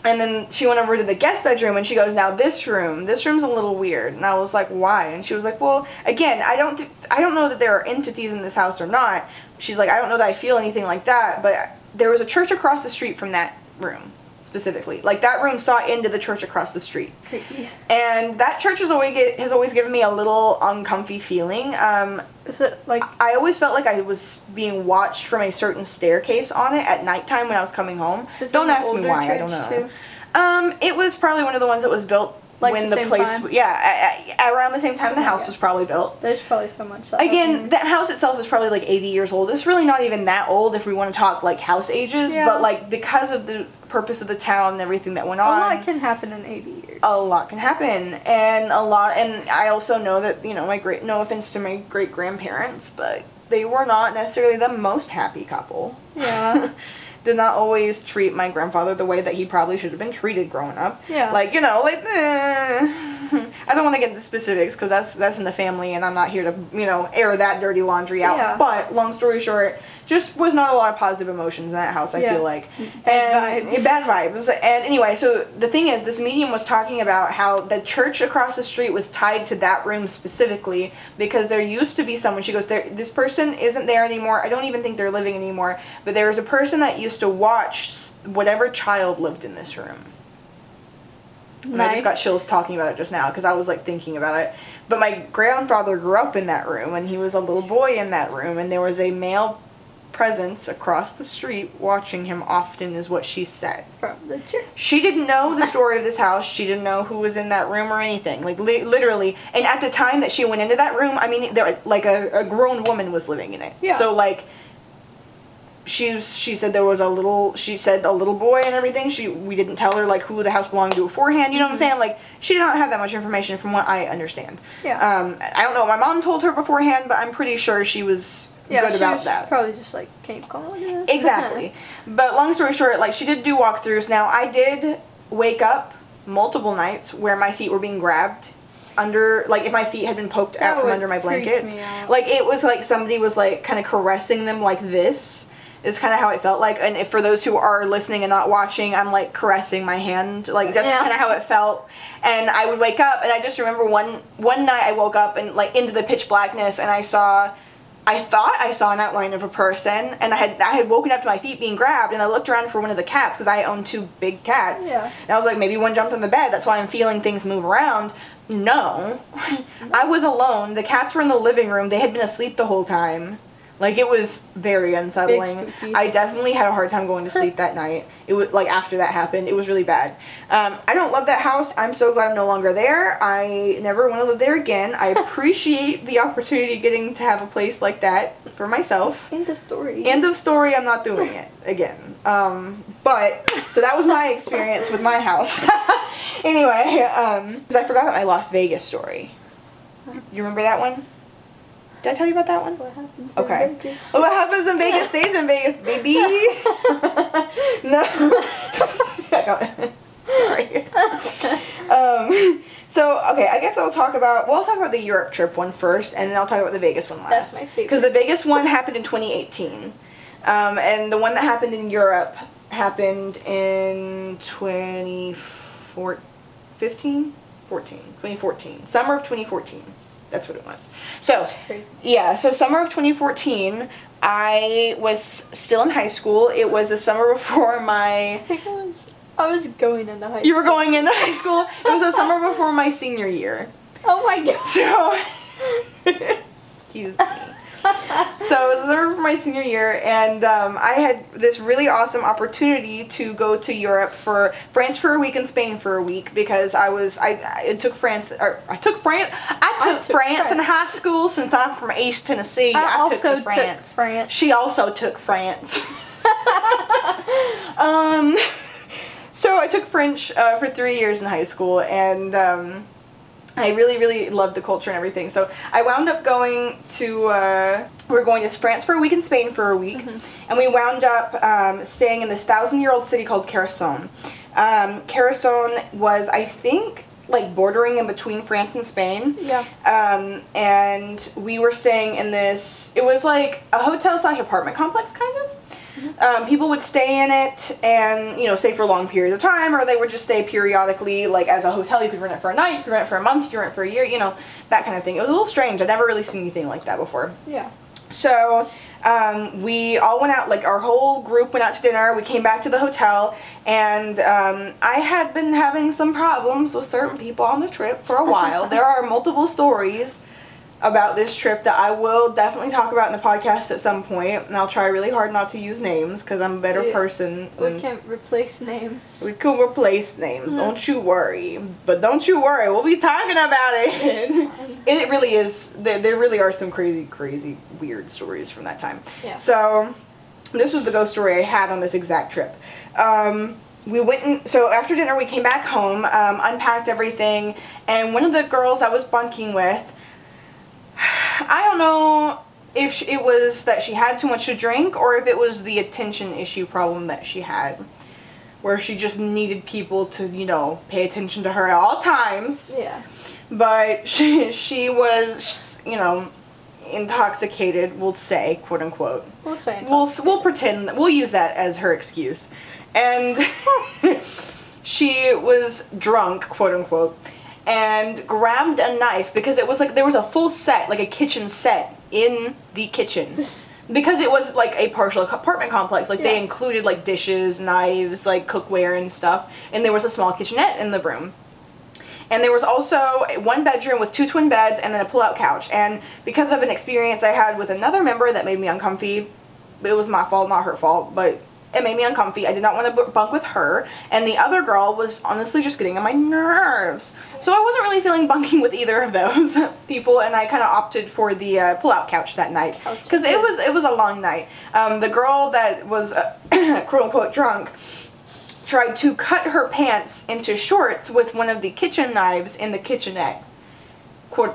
A: and then she went over to the guest bedroom and she goes, "Now this room, this room's a little weird." And I was like, "Why?" And she was like, "Well, again, I don't, th- I don't know that there are entities in this house or not." She's like, "I don't know that I feel anything like that, but there was a church across the street from that room specifically. Like that room saw into the church across the street."
B: Creepy.
A: And that church has always get, has always given me a little uncomfy feeling. Um,
B: Is it like
A: I always felt like I was being watched from a certain staircase on it at nighttime when I was coming home. don't ask me why. I don't know.
B: Too?
A: Um, it was probably one of the ones that was built
B: Like
A: when
B: the
A: the, place.
B: time?
A: Yeah, around the same time
B: Oh
A: the house was probably built.
B: There's probably so much. That
A: Again, that house itself is probably like 80 years old. It's really not even that old if we want to talk like house ages,
B: Yeah.
A: but like because of the purpose of the town and everything that went on, a
B: lot can happen in 80 years.
A: a lot can happen and a lot and i also know that you know my great no offense to my great grandparents but they were not necessarily the most happy couple
B: Yeah. <laughs>
A: did not always treat my grandfather the way that he probably should have been treated growing up
B: Yeah.
A: like you know like eh. <laughs> i don't want to get into specifics because that's that's in the family and i'm not here to you know air that dirty laundry out
B: Yeah.
A: but long story short just was not a lot of positive emotions in that house i
B: Yeah.
A: feel like
B: Bad
A: and
B: vibes.
A: bad vibes. And anyway, so the thing is, this medium was talking about how the church across the street was tied to that room specifically because there used to be someone. She goes, there. This person isn't there anymore. I don't even think they're living anymore. But there was a person that used to watch whatever child lived in this room. And I just got chills talking about it just now because I was like thinking about it. But my grandfather grew up in that room and he was a little boy in that room and there was a male presence across the street watching him often, is what she said.
B: From the church.
A: She didn't know the story of this house. She didn't know who was in that room or anything. Like li- literally, and at the time that she went into that room, I mean, there like a, a grown woman was living in it.
B: Yeah.
A: So like, she was, she said there was a little. She said a little boy and everything. She we didn't tell her like who the house belonged to beforehand. You know what I'm saying? Like she did not have that much information from what I understand.
B: Yeah.
A: Um, I don't know. what My mom told her beforehand, but I'm pretty sure she was
B: yeah,
A: good
B: she
A: about
B: was
A: that.
B: Probably just like, can you come look at this?
A: Exactly. <laughs> but long story short, like she did do walkthroughs. Now I did wake up multiple nights where my feet were being grabbed under like if my feet had been poked
B: That
A: out from under my blankets. Like it was like somebody was like kind of caressing them like this. Is kind of how it felt like, and if for those who are listening and not watching, I'm like caressing my hand, like that's
B: Yeah.
A: kind of how it felt. And I would wake up, and I just remember one one night I woke up and like into the pitch blackness, and I saw I thought I saw an outline of a person, and I had I had woken up to my feet being grabbed, and I looked around for one of the cats because I own two big cats.
B: Yeah.
A: And I was like, maybe one jumped on the bed. That's why I'm feeling things move around. No, <laughs> I was alone. The cats were in the living room. They had been asleep the whole time. Like it was very unsettling. I definitely had a hard time going to sleep that night. It was like after that happened, it was really bad. Um, I don't love that house. I'm so glad I'm no longer there. I never want to live there again. I <laughs> appreciate the opportunity getting to have a place like that for myself.
B: End of story.
A: End of story. I'm not doing it <laughs> again. Um, but so that was my experience with my house. <laughs> anyway, um, I forgot about my Las Vegas story. You remember that one? Did I tell you about that one?
B: What happens
A: Okay.
B: in Vegas?
A: Oh, what happens in Vegas stays in Vegas, baby. <laughs> no. <laughs> <laughs> Sorry. Um, so okay, I guess I'll talk about. Well, I'll talk about the Europe trip one first, and then I'll talk about the Vegas one last.
B: That's my favorite.
A: Because the Vegas one happened in 2018, um, and the one that happened in Europe happened in 2015, 14, 2014, summer of 2014. That's what it was. So. Yeah, so summer of 2014, I was still in high school. It was the summer <laughs> before my.
B: I think I was, I was going into high school.
A: You were going into high <laughs> school? It was the summer before my senior year.
B: Oh my god.
A: So. <laughs> Excuse me. <laughs> So it was the summer my senior year, and um, I had this really awesome opportunity to go to Europe for France for a week and Spain for a week because I was I, I took France or I took France I took,
B: took
A: France, in high school since I'm from East Tennessee.
B: I,
A: I,
B: also
A: took the France.
B: took France.
A: She also took France. <laughs> <laughs> um, so I took French uh, for three years in high school, and um, I really, really loved the culture and everything. So I wound up going to. Uh, we were going to France for a week and Spain for a week, and we wound up um, staying in this thousand-year-old city called Carcassonne. Um, Carcassonne was, I think, like bordering in between France and Spain.
B: Yeah.
A: Um, and we were staying in this. It was like a hotel slash apartment complex, kind of. Um, people would stay in it and you know stay for long periods of time, or they would just stay periodically. Like as a hotel, you could rent it for a night, you could rent it for a month, you could rent it for a year. You know that kind of thing. It was a little strange. I'd never really seen anything like that before.
B: Yeah.
A: So um, we all went out, like our whole group went out to dinner. We came back to the hotel, and um, I had been having some problems with certain people on the trip for a while. <laughs> there are multiple stories about this trip that I will definitely talk about in the podcast at some point, and I'll try really hard not to use names because I'm a better
B: Yeah.
A: person.
B: We can't replace names.
A: we can replace names. Don't you worry. But don't you worry. We'll be talking about it. <laughs> and it really is. There, there really are some crazy, crazy, weird stories from that time.
B: Yeah.
A: So, this was the ghost story I had on this exact trip. Um, we went and so after dinner we came back home, um, unpacked everything, and one of the girls I was bunking with, I don't know if it was that she had too much to drink or if it was the attention issue problem that she had, where she just needed people to you know pay attention to her at all times.
B: Yeah.
A: but <laughs> she she was you know intoxicated we'll say quote unquote.
B: We'll say
A: we'll we'll pretend we'll use that as her excuse. And <laughs> she was drunk quote unquote and grabbed a knife because it was like there was a full set like a kitchen set in the kitchen <laughs> because it was like a partial apartment complex like they included like dishes knives like cookware and stuff and there was a small kitchenette in the room and there was also one bedroom with two twin beds and then a pull-out couch. And because of an experience I had with another member that made me uncomfy, it was my fault, not her fault, but it made me uncomfy. I did not want to bunk with her, and the other girl was honestly just getting on my nerves. So I wasn't really feeling bunking with either of those <laughs> people, and I kind of opted for the uh, pull-out couch that night because it was it was a long night. Um, the girl that was uh, <coughs> quote unquote drunk tried to cut her pants into shorts with one of the kitchen knives in the kitchenette.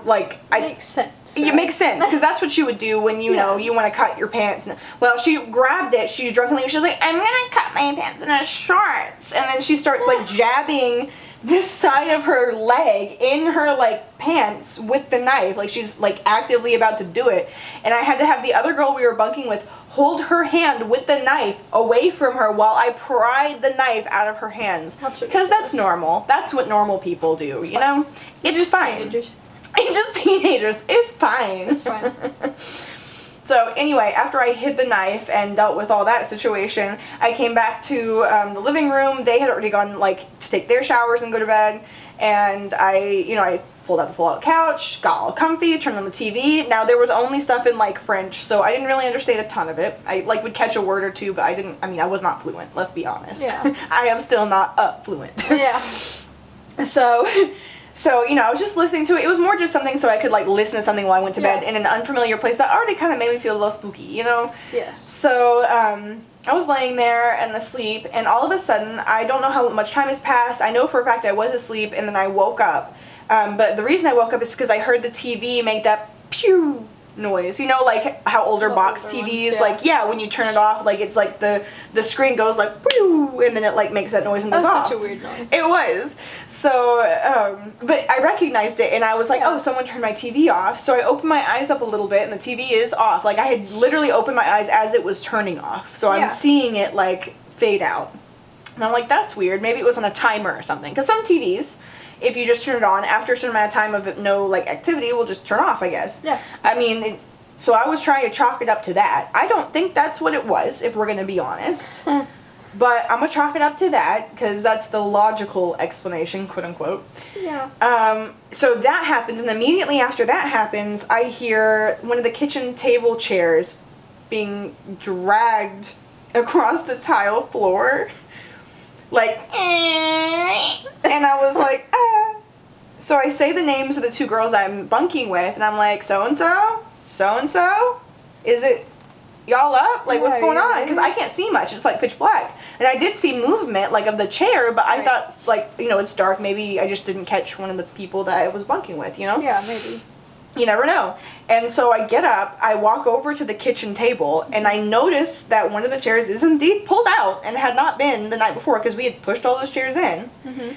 A: Like I
B: makes sense.
A: it makes sense because that's what you would do when you know you want to cut your pants. And, well, she grabbed it. She drunkenly she was like, "I'm gonna cut my pants into shorts," and then she starts like jabbing this side of her leg in her like pants with the knife. Like she's like actively about to do it, and I had to have the other girl we were bunking with hold her hand with the knife away from her while I pried the knife out of her hands. Because that's normal. That's what normal people do. you know, it's fine.
B: teenagers.
A: It's just teenagers. It's fine.
B: It's fine. <laughs>
A: so anyway, after I hid the knife and dealt with all that situation, I came back to um, the living room. They had already gone like to take their showers and go to bed, and I, you know, I pulled out the pull-out couch, got all comfy, turned on the TV. Now there was only stuff in like French, so I didn't really understand a ton of it. I like would catch a word or two, but I didn't. I mean, I was not fluent. Let's be honest.
B: Yeah. <laughs>
A: I am still not uh, fluent.
B: yeah. <laughs>
A: So, so you know, I was just listening to it. It was more just something so I could like listen to something while I went to bed in an unfamiliar place that already kind of made me feel a little spooky, you know.
B: Yes.
A: So um, I was laying there and asleep, and all of a sudden, I don't know how much time has passed. I know for a fact I was asleep, and then I woke up. Um, but the reason I woke up is because I heard the TV make that pew noise. You know, like how older
B: The
A: box
B: older
A: TVs,
B: ones, yeah.
A: like yeah, when you turn it off, like it's like the the screen goes like and then it like makes that noise and goes
B: was
A: off.
B: such a weird noise.
A: It was. So, um, but I recognized it and I was like,
B: Yeah.
A: oh, someone turned my TV off. So I opened my eyes up a little bit and the TV is off. Like I had literally opened my eyes as it was turning off. So I'm
B: Yeah.
A: seeing it like fade out. And I'm like, that's weird. Maybe it was on a timer or something. Because some TVs, if you just turn it on after a certain amount of time of no like activity, it will just turn off. I guess.
B: Yeah.
A: I mean, it, so I was trying to chalk it up to that. I don't think that's what it was, if we're gonna be honest. <laughs> But I'm gonna chalk it up to that because that's the logical explanation, quote unquote.
B: yeah.
A: Um, so that happens, and immediately after that happens, I hear one of the kitchen table chairs being dragged across the tile floor, like, and I was like, ah. So I say the names of the two girls I'm bunking with, and I'm like, so and so, so and so, is it y'all up? Like, what's going on? Because. I can't see much. It's like pitch black. And I did see movement, like of the chair, but I
B: Right.
A: thought, like, you know, it's dark. Maybe I just didn't catch one of the people that I was bunking with, you know?
B: Yeah, maybe.
A: You never know. And so I get up, I walk over to the kitchen table, and I notice that one of the chairs is indeed pulled out and had not been the night before because we had pushed all those chairs in.
B: Mm-hmm.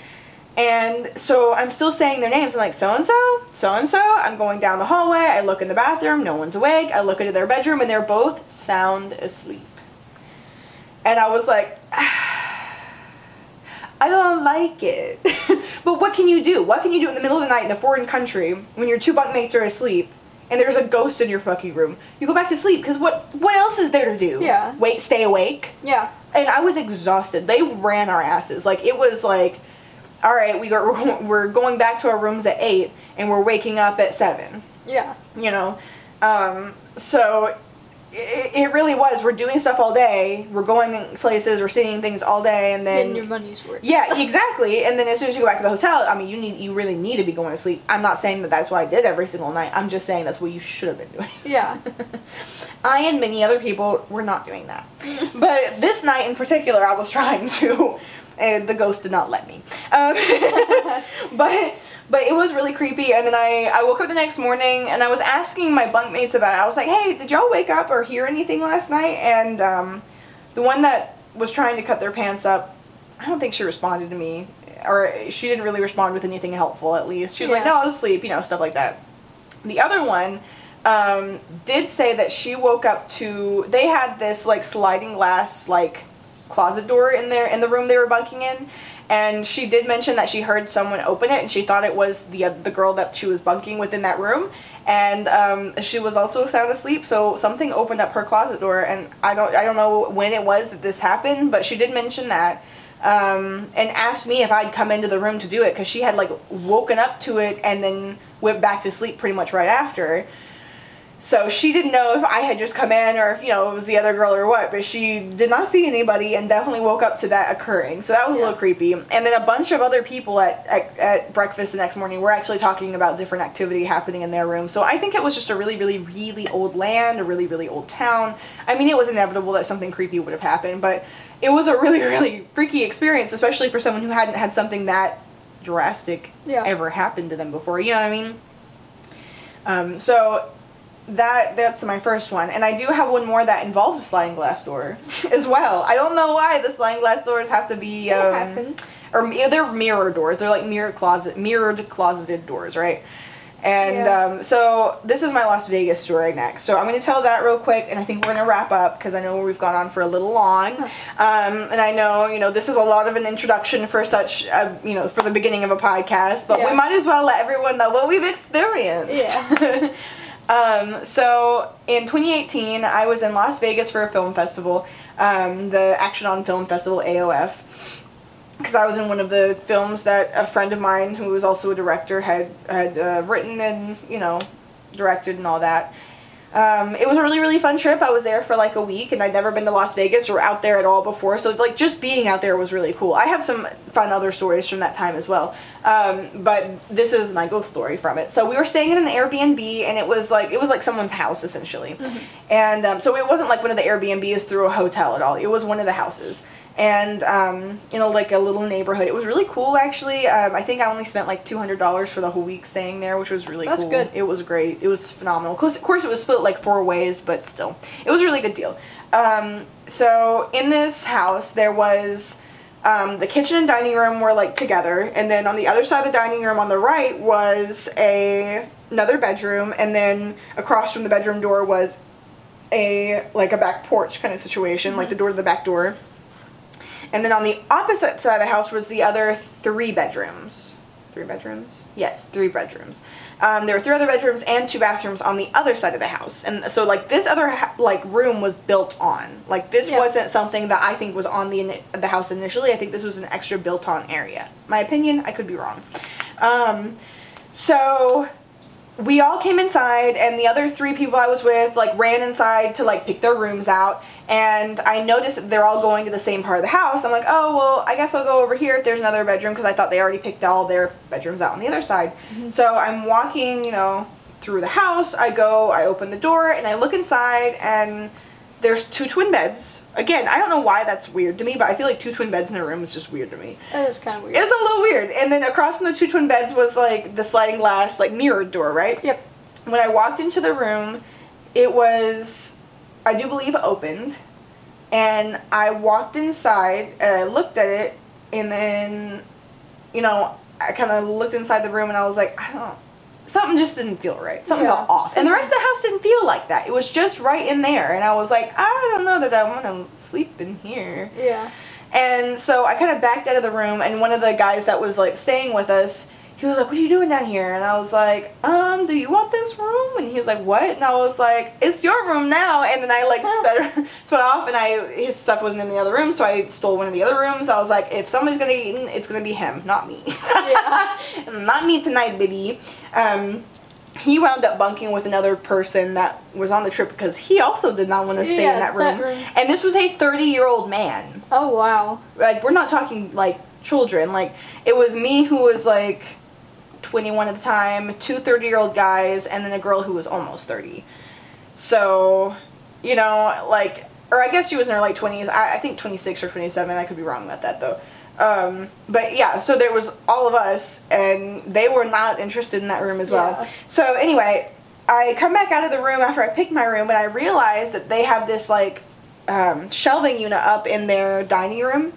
A: And so I'm still saying their names. I'm like, so and so, so and so. I'm going down the hallway. I look in the bathroom. No one's awake. I look into their bedroom, and they're both sound asleep. And I was like, <sighs> I don't like it. <laughs> but what can you do? What can you do in the middle of the night in a foreign country when your two bunkmates are asleep and there's a ghost in your fucking room? You go back to sleep because what what else is there to do?
B: Yeah.
A: Wait, stay awake
B: Yeah.
A: and I was exhausted. They ran our asses. Like it was like, all right, we got <laughs> we're going back to our rooms at eight, and we're waking up at seven.
B: Yeah.
A: You know, um, so it, it really was. We're doing stuff all day. We're going places. We're seeing things all day, and then
B: Getting your money's worth.
A: yeah, exactly. And then as soon as you go back to the hotel, I mean, you need you really need to be going to sleep. I'm not saying that that's what I did every single night. I'm just saying that's what you should have been doing.
B: Yeah. <laughs>
A: I and many other people were not doing that. <laughs> but this night in particular, I was trying to, and the ghost did not let me. Um, <laughs> but but it was really creepy. And then I, I woke up the next morning and I was asking my bunkmates about it. I was like, hey, did y'all wake up or hear anything last night? And um, the one that was trying to cut their pants up, I don't think she responded to me. Or she didn't really respond with anything helpful, at least. She was like, no, I was asleep, you know, stuff like that. The other one um, did say that she woke up to. They had this like sliding glass like closet door in there in the room they were bunking in, and she did mention that she heard someone open it and she thought it was the uh, the girl that she was bunking with in that room, and um, she was also sound asleep. So something opened up her closet door, and I don't I don't know when it was that this happened, but she did mention that um, and asked me if I'd come into the room to do it because she had like woken up to it and then went back to sleep pretty much right after. So she didn't know if I had just come in or if, you know, it was the other girl or what, but she did not see anybody and definitely woke up to that occurring. So that was a little creepy. And then a bunch of other people at, at, at breakfast the next morning were actually talking about different activity happening in their room. So I think it was just a really, really, really old land, a really, really old town. I mean, it was inevitable that something creepy would have happened, but it was a really, <laughs> really freaky experience, especially for someone who hadn't had something that drastic
B: Yeah.
A: ever happened to them before. You know what I mean? Um, so that that's my first one, and I do have one more that involves a sliding glass door <laughs> as well. I don't know why the sliding glass doors have to be
B: It
A: um,
B: happens.
A: or they're mirror doors. They're like mirror closet, mirrored closeted doors, right? And
B: Yeah.
A: um, so this is my Las Vegas story next. So I'm going to tell that real quick, and I think we're going to wrap up because I know we've gone on for a little long. Um, and I know you know this is a lot of an introduction for such, a, you know, for the beginning of a podcast, but
B: Yeah.
A: we might as well let everyone know what we've experienced.
B: Yeah. <laughs>
A: um, so in 2018, I was in Las Vegas for a film festival, um, the Action on Film Festival AOF because I was in one of the films that a friend of mine, who was also a director, had had uh, written and you know directed and all that. Um, it was a really really fun trip. I was there for like a week, and I'd never been to Las Vegas or out there at all before. So like just being out there was really cool. I have some fun other stories from that time as well. Um, but this is my ghost story from it. So we were staying in an Airbnb, and it was like it was like someone's house essentially, and um, so it wasn't like one of the Airbnbs through a hotel at all. It was one of the houses and um, you know like a little neighborhood. It was really cool actually. Um, I think I only spent like two hundred dollars for the whole week staying there, which was really
B: That's
A: cool.
B: good.
A: It was great. It was phenomenal. 'Cause of course, it was split like four ways, but still, it was a really good deal. Um, so in this house, there was. Um, the kitchen and dining room were like together, and then on the other side of the dining room on the right was a another bedroom, and then across from the bedroom door was a like a back porch kind of situation, like the door to the back door. And then on the opposite side of the house was the other three bedrooms. Three bedrooms? Yes, three bedrooms. Um, there were three other bedrooms and two bathrooms on the other side of the house, and so like this other like room was built on. Like this
B: Yeah.
A: wasn't something that I think was on the the house initially. I think this was an extra built on area. My opinion, I could be wrong. Um, so we all came inside and the other three people I was with like ran inside to like pick their rooms out and I noticed that they're all going to the same part of the house. I'm like, "Oh, well, I guess I'll go over here if there's another bedroom because I thought they already picked all their bedrooms out on the other side." Mm-hmm. So I'm walking, you know, through the house. I go, I open the door and I look inside and there's two twin beds. Again, I don't know why that's weird to me, but I feel like two twin beds in a room is just weird to me.
B: That is kind of weird.
A: It's a little weird. And then across from the two twin beds was like the sliding glass, like mirrored door, right?
B: Yep.
A: When I walked into the room, it was, I do believe, opened. And I walked inside and I looked at it, and then, you know, I kind of looked inside the room and I was like, I don't. Something just didn't feel right. Something
B: Yeah,
A: felt off. And the rest of the house didn't feel like that. It was just right in there. And I was like, I don't know that I want to sleep in here.
B: Yeah.
A: And so I kind of backed out of the room, and one of the guys that was like staying with us, he was like, "What are you doing down here?" And I was like, "Um, do you want this room?" And he's like, "What?" And I was like, "It's your room now." And then I like sped, <laughs> sped off, and I his stuff wasn't in the other room, so I stole one of the other rooms. I was like, "If somebody's gonna eat, it's gonna be him, not me."
B: Yeah. <laughs>
A: not me tonight, baby. Um, he wound up bunking with another person that was on the trip because he also did not want to stay
B: Yeah,
A: in that room.
B: that room.
A: And this was a 30 year old man
B: Oh wow.
A: like we're not talking like children like it was me who was like 21 at the time two 30 year old guys and then a girl who was almost 30 so you know like or i guess she was in her late 20s i, I think 26 or 27 i could be wrong about that though. Um, but yeah so there was all of us and they were not interested in that room as well.
B: Yeah.
A: so anyway i come back out of the room after i picked my room and i realized that they have this like um, shelving unit up in their dining room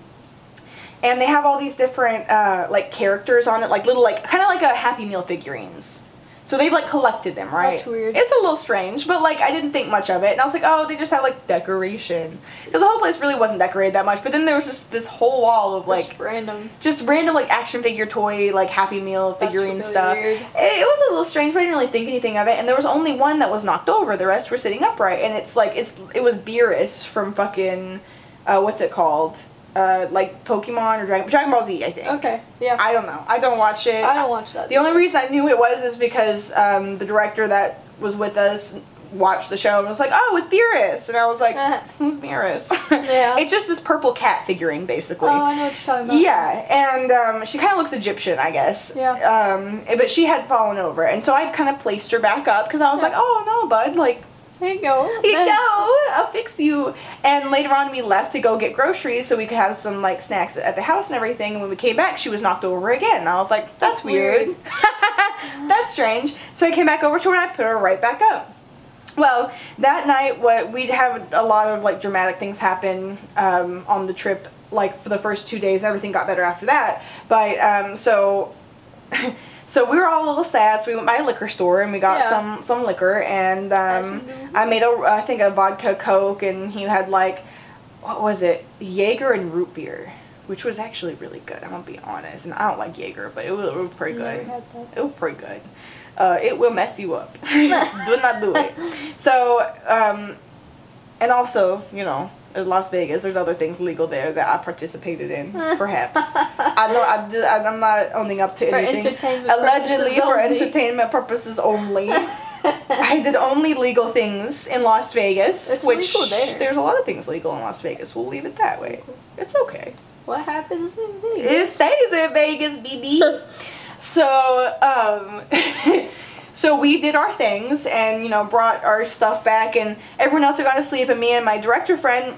A: and they have all these different uh, like characters on it, like little like kind of like a Happy Meal figurines. So they've like collected them, right?
B: That's weird.
A: It's a little strange, but like I didn't think much of it, and I was like, oh, they just have like decoration, because the whole place really wasn't decorated that much. But then there was just this whole wall of like
B: Just random.
A: just random like action figure toy like Happy Meal figurine
B: really
A: stuff.
B: weird.
A: It, it was a little strange, but I didn't really think anything of it. And there was only one that was knocked over. The rest were sitting upright, and it's like it's it was Beerus from fucking uh, what's it called? Uh, like Pokemon or Dragon Dragon Ball Z, I think.
B: Okay. Yeah.
A: I don't know. I don't watch it.
B: I don't watch that.
A: The only reason I knew it was is because um, the director that was with us watched the show and was like, "Oh, it's Beerus," and I was like. <laughs> "Who's Beerus?" <laughs>
B: Yeah.
A: it's just this purple cat figurine, basically.
B: Oh, I know what you're talking about.
A: Yeah, and um, she kind of looks Egyptian, I guess.
B: Yeah.
A: Um, but she had fallen over, and so I kind of placed her back up because I was
B: Yeah.
A: like, "Oh no, bud, like
B: There you go.
A: you know, I'll fix you." And later on, we left to go get groceries so we could have some like snacks at the house and everything. And when we came back, she was knocked over again. And I was like, "That's,
B: That's
A: weird.
B: weird. <laughs>
A: That's strange." So I came back over to her and I put her right back up. Well, that night, what we'd have a lot of like dramatic things happen um, on the trip. Like for the first two days, everything got better after that. But um, so, <laughs> so we were all a little sad. So we went by a liquor store and we got
B: Yeah.
A: some some liquor. And um, I made a I think a vodka coke, and he had like what was it, Jaeger and root beer, which was actually really good. I'm gonna be honest, and I don't like Jaeger, but it was, it was pretty good. It was pretty good. Uh, it will mess you up. <laughs> do not do it. <laughs> So, um, and also, you know, Las Vegas, there's other things legal there that I participated in, <laughs> perhaps. I know I just, I'm not owning up to
B: For
A: anything.
B: entertainment
A: Allegedly, for
B: only.
A: entertainment purposes only. <laughs> I did only legal things in Las Vegas,
B: It's
A: which
B: legal there.
A: there's a lot of things legal in Las Vegas. We'll leave it that way. It's okay.
B: What happens in Vegas?
A: It stays in Vegas, BB. <laughs> so, um, so we did our things and you know brought our stuff back, and everyone else had gone to sleep, and me and my director friend.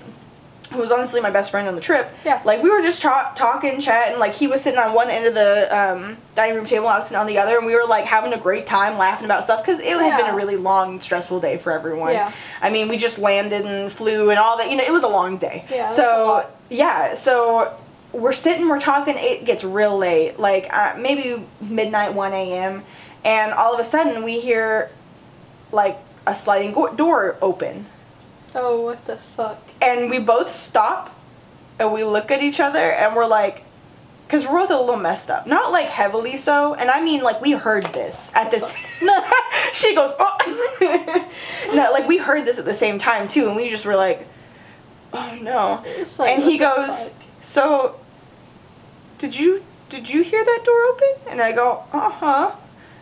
A: Who was honestly my best friend on the trip?
B: Yeah.
A: Like we were just tra- talking, chatting. Like he was sitting on one end of the um, dining room table, I was sitting on the other, and we were like having a great time, laughing about stuff because it had been a really long, stressful day for everyone.
B: Yeah.
A: I mean, we just landed and flew and all that. You know, it was a long day.
B: Yeah,
A: So yeah, so we're sitting, we're talking. It gets real late, like uh, maybe midnight, one a.m., and all of a sudden we hear like a sliding go- door open,
B: Oh, what the fuck?
A: and we both stop, and we look at each other, and we're like. Cause we're both a little messed up, not like heavily so, and I mean like we heard this at this. <laughs> <laughs> she goes, oh. <laughs> no, like we heard this at the same time too, and we just were like, oh no.
B: Like,
A: and he goes, so did you did you hear that door open? And I go, uh huh.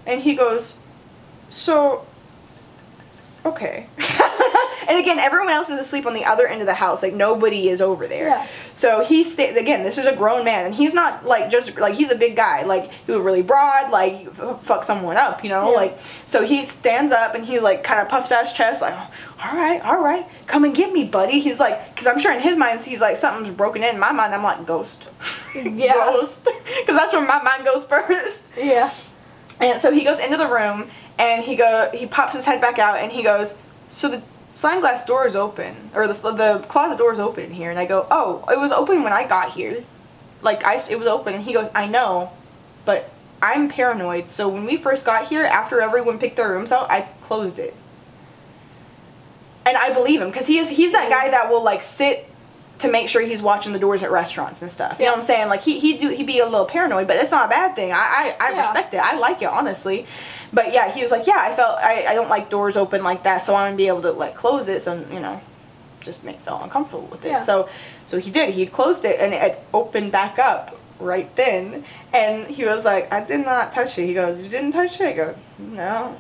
A: And he goes, so okay. <laughs> and again, everyone else is asleep on the other end of the house. Like nobody is over there.
B: Yeah.
A: So he stays again. This is a grown man, and he's not like just like he's a big guy. Like he was really broad. Like fuck someone up, you know.
B: Yeah.
A: Like so he stands up and he like kind of puffs out his chest, like, all right, all right, come and get me, buddy. He's like, because I'm sure in his mind he's like something's broken in. In my mind, I'm like ghost,
B: Yeah. <laughs>
A: ghost, because that's where my mind goes <laughs> first.
B: Yeah.
A: And so he goes into the room and he go he pops his head back out and he goes, so the sliding glass door is open or the the closet door is open here. And I go, oh, it was open when I got here. Like I it was open. And he goes, I know, but I'm paranoid. So when we first got here, after everyone picked their rooms out, I closed it. And I believe him because he is he's that guy that will like sit to make sure he's watching the doors at restaurants and stuff. You know what I'm saying? Like he he do he'd be a little paranoid, but it's not a bad thing. I I, I
B: Yeah.
A: respect it. I like it honestly. But yeah, he was like, yeah, I felt I, I don't like doors open like that, so I'm gonna be able to like close it. So you know, just make felt uncomfortable with it.
B: Yeah.
A: So so he did. He closed it and it opened back up right then. And he was like, I did not touch it. He goes, you didn't touch it. I go, no,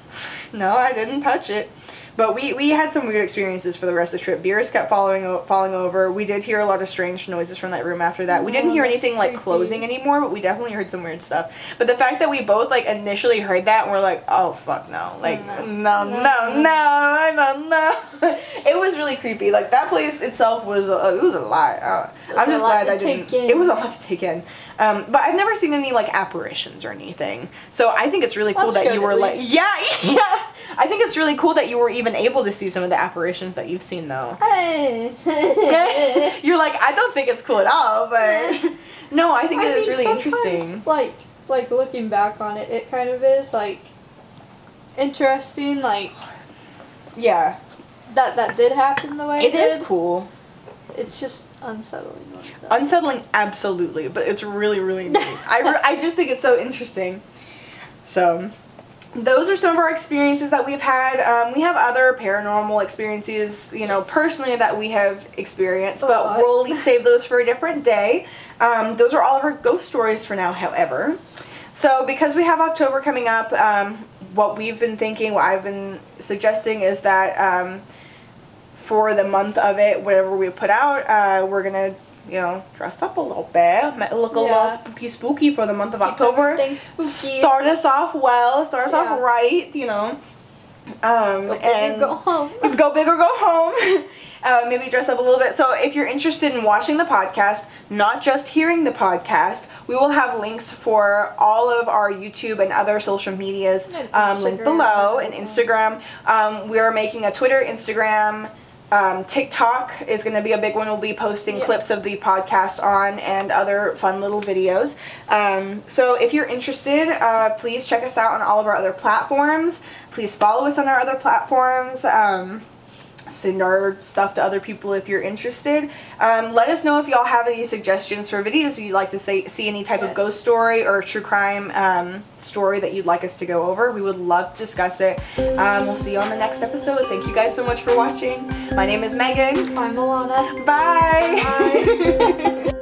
A: no, I didn't touch it. But we, we had some weird experiences for the rest of the trip. Beerus kept falling falling over. We did hear a lot of strange noises from that room after that. We didn't
B: Oh,
A: hear anything like closing anymore, but we definitely heard some weird stuff. But the fact that we both like initially heard that and we're like, oh fuck no, like no
B: No.
A: no no no no no. <laughs> it was really creepy. Like that place itself was a, it was a lot. Uh,
B: It was
A: I'm just glad I didn't. It was a lot to take in. Um, but I've never seen any like apparitions or anything. So I think it's really cool
B: That's
A: that
B: good,
A: you were like, <laughs> yeah, yeah. I think it's really cool that you were even able to see some of the apparitions that you've seen though.
B: Hey. <laughs>
A: You're like, I don't think it's cool at all, but <laughs> no, I think it is really interesting.
B: Like, like looking back on it, it kind of is like interesting. Like
A: Yeah,
B: that that did happen the way it,
A: it is cool.
B: It's just unsettling. When it does.
A: Unsettling, absolutely, but it's really, really neat. I, re- I just think it's so interesting. So, those are some of our experiences that we've had. Um, we have other paranormal experiences, you know, personally that we have experienced, but we'll save those for a different day. Um, those are all of our ghost stories for now, however. So, because we have October coming up, um, what we've been thinking, what I've been suggesting is that um, for the month of it, whatever we put out, uh, we're gonna you know dress up a little bit, look a
B: Yeah.
A: little spooky spooky for the month of
B: Keep
A: October. Start us off well, start us
B: Yeah.
A: off right, you know. Um,
B: Go big or
A: and
B: go home. <laughs>
A: go big or go home. <laughs> Uh, maybe dress up a little bit. So, if you're interested in watching the podcast, not just hearing the podcast, we will have links for all of our YouTube and other social medias um, linked below and Instagram. Um, we are making a Twitter, Instagram, um, TikTok is going to be a big one. We'll be posting
B: Yeah.
A: clips of the podcast on and other fun little videos. Um, so if you're interested, uh, please check us out on all of our other platforms. Please follow us on our other platforms. Um, send our stuff to other people if you're interested. Um, let us know if y'all have any suggestions for videos you'd like to say, see any type of ghost story or true crime um, story that you'd like us to go over. We would love to discuss it. Um, we'll see you on the next episode. Thank you guys so much for watching. My name is Meghanne.
B: I'm Allana.
A: Bye.
B: Bye. <laughs>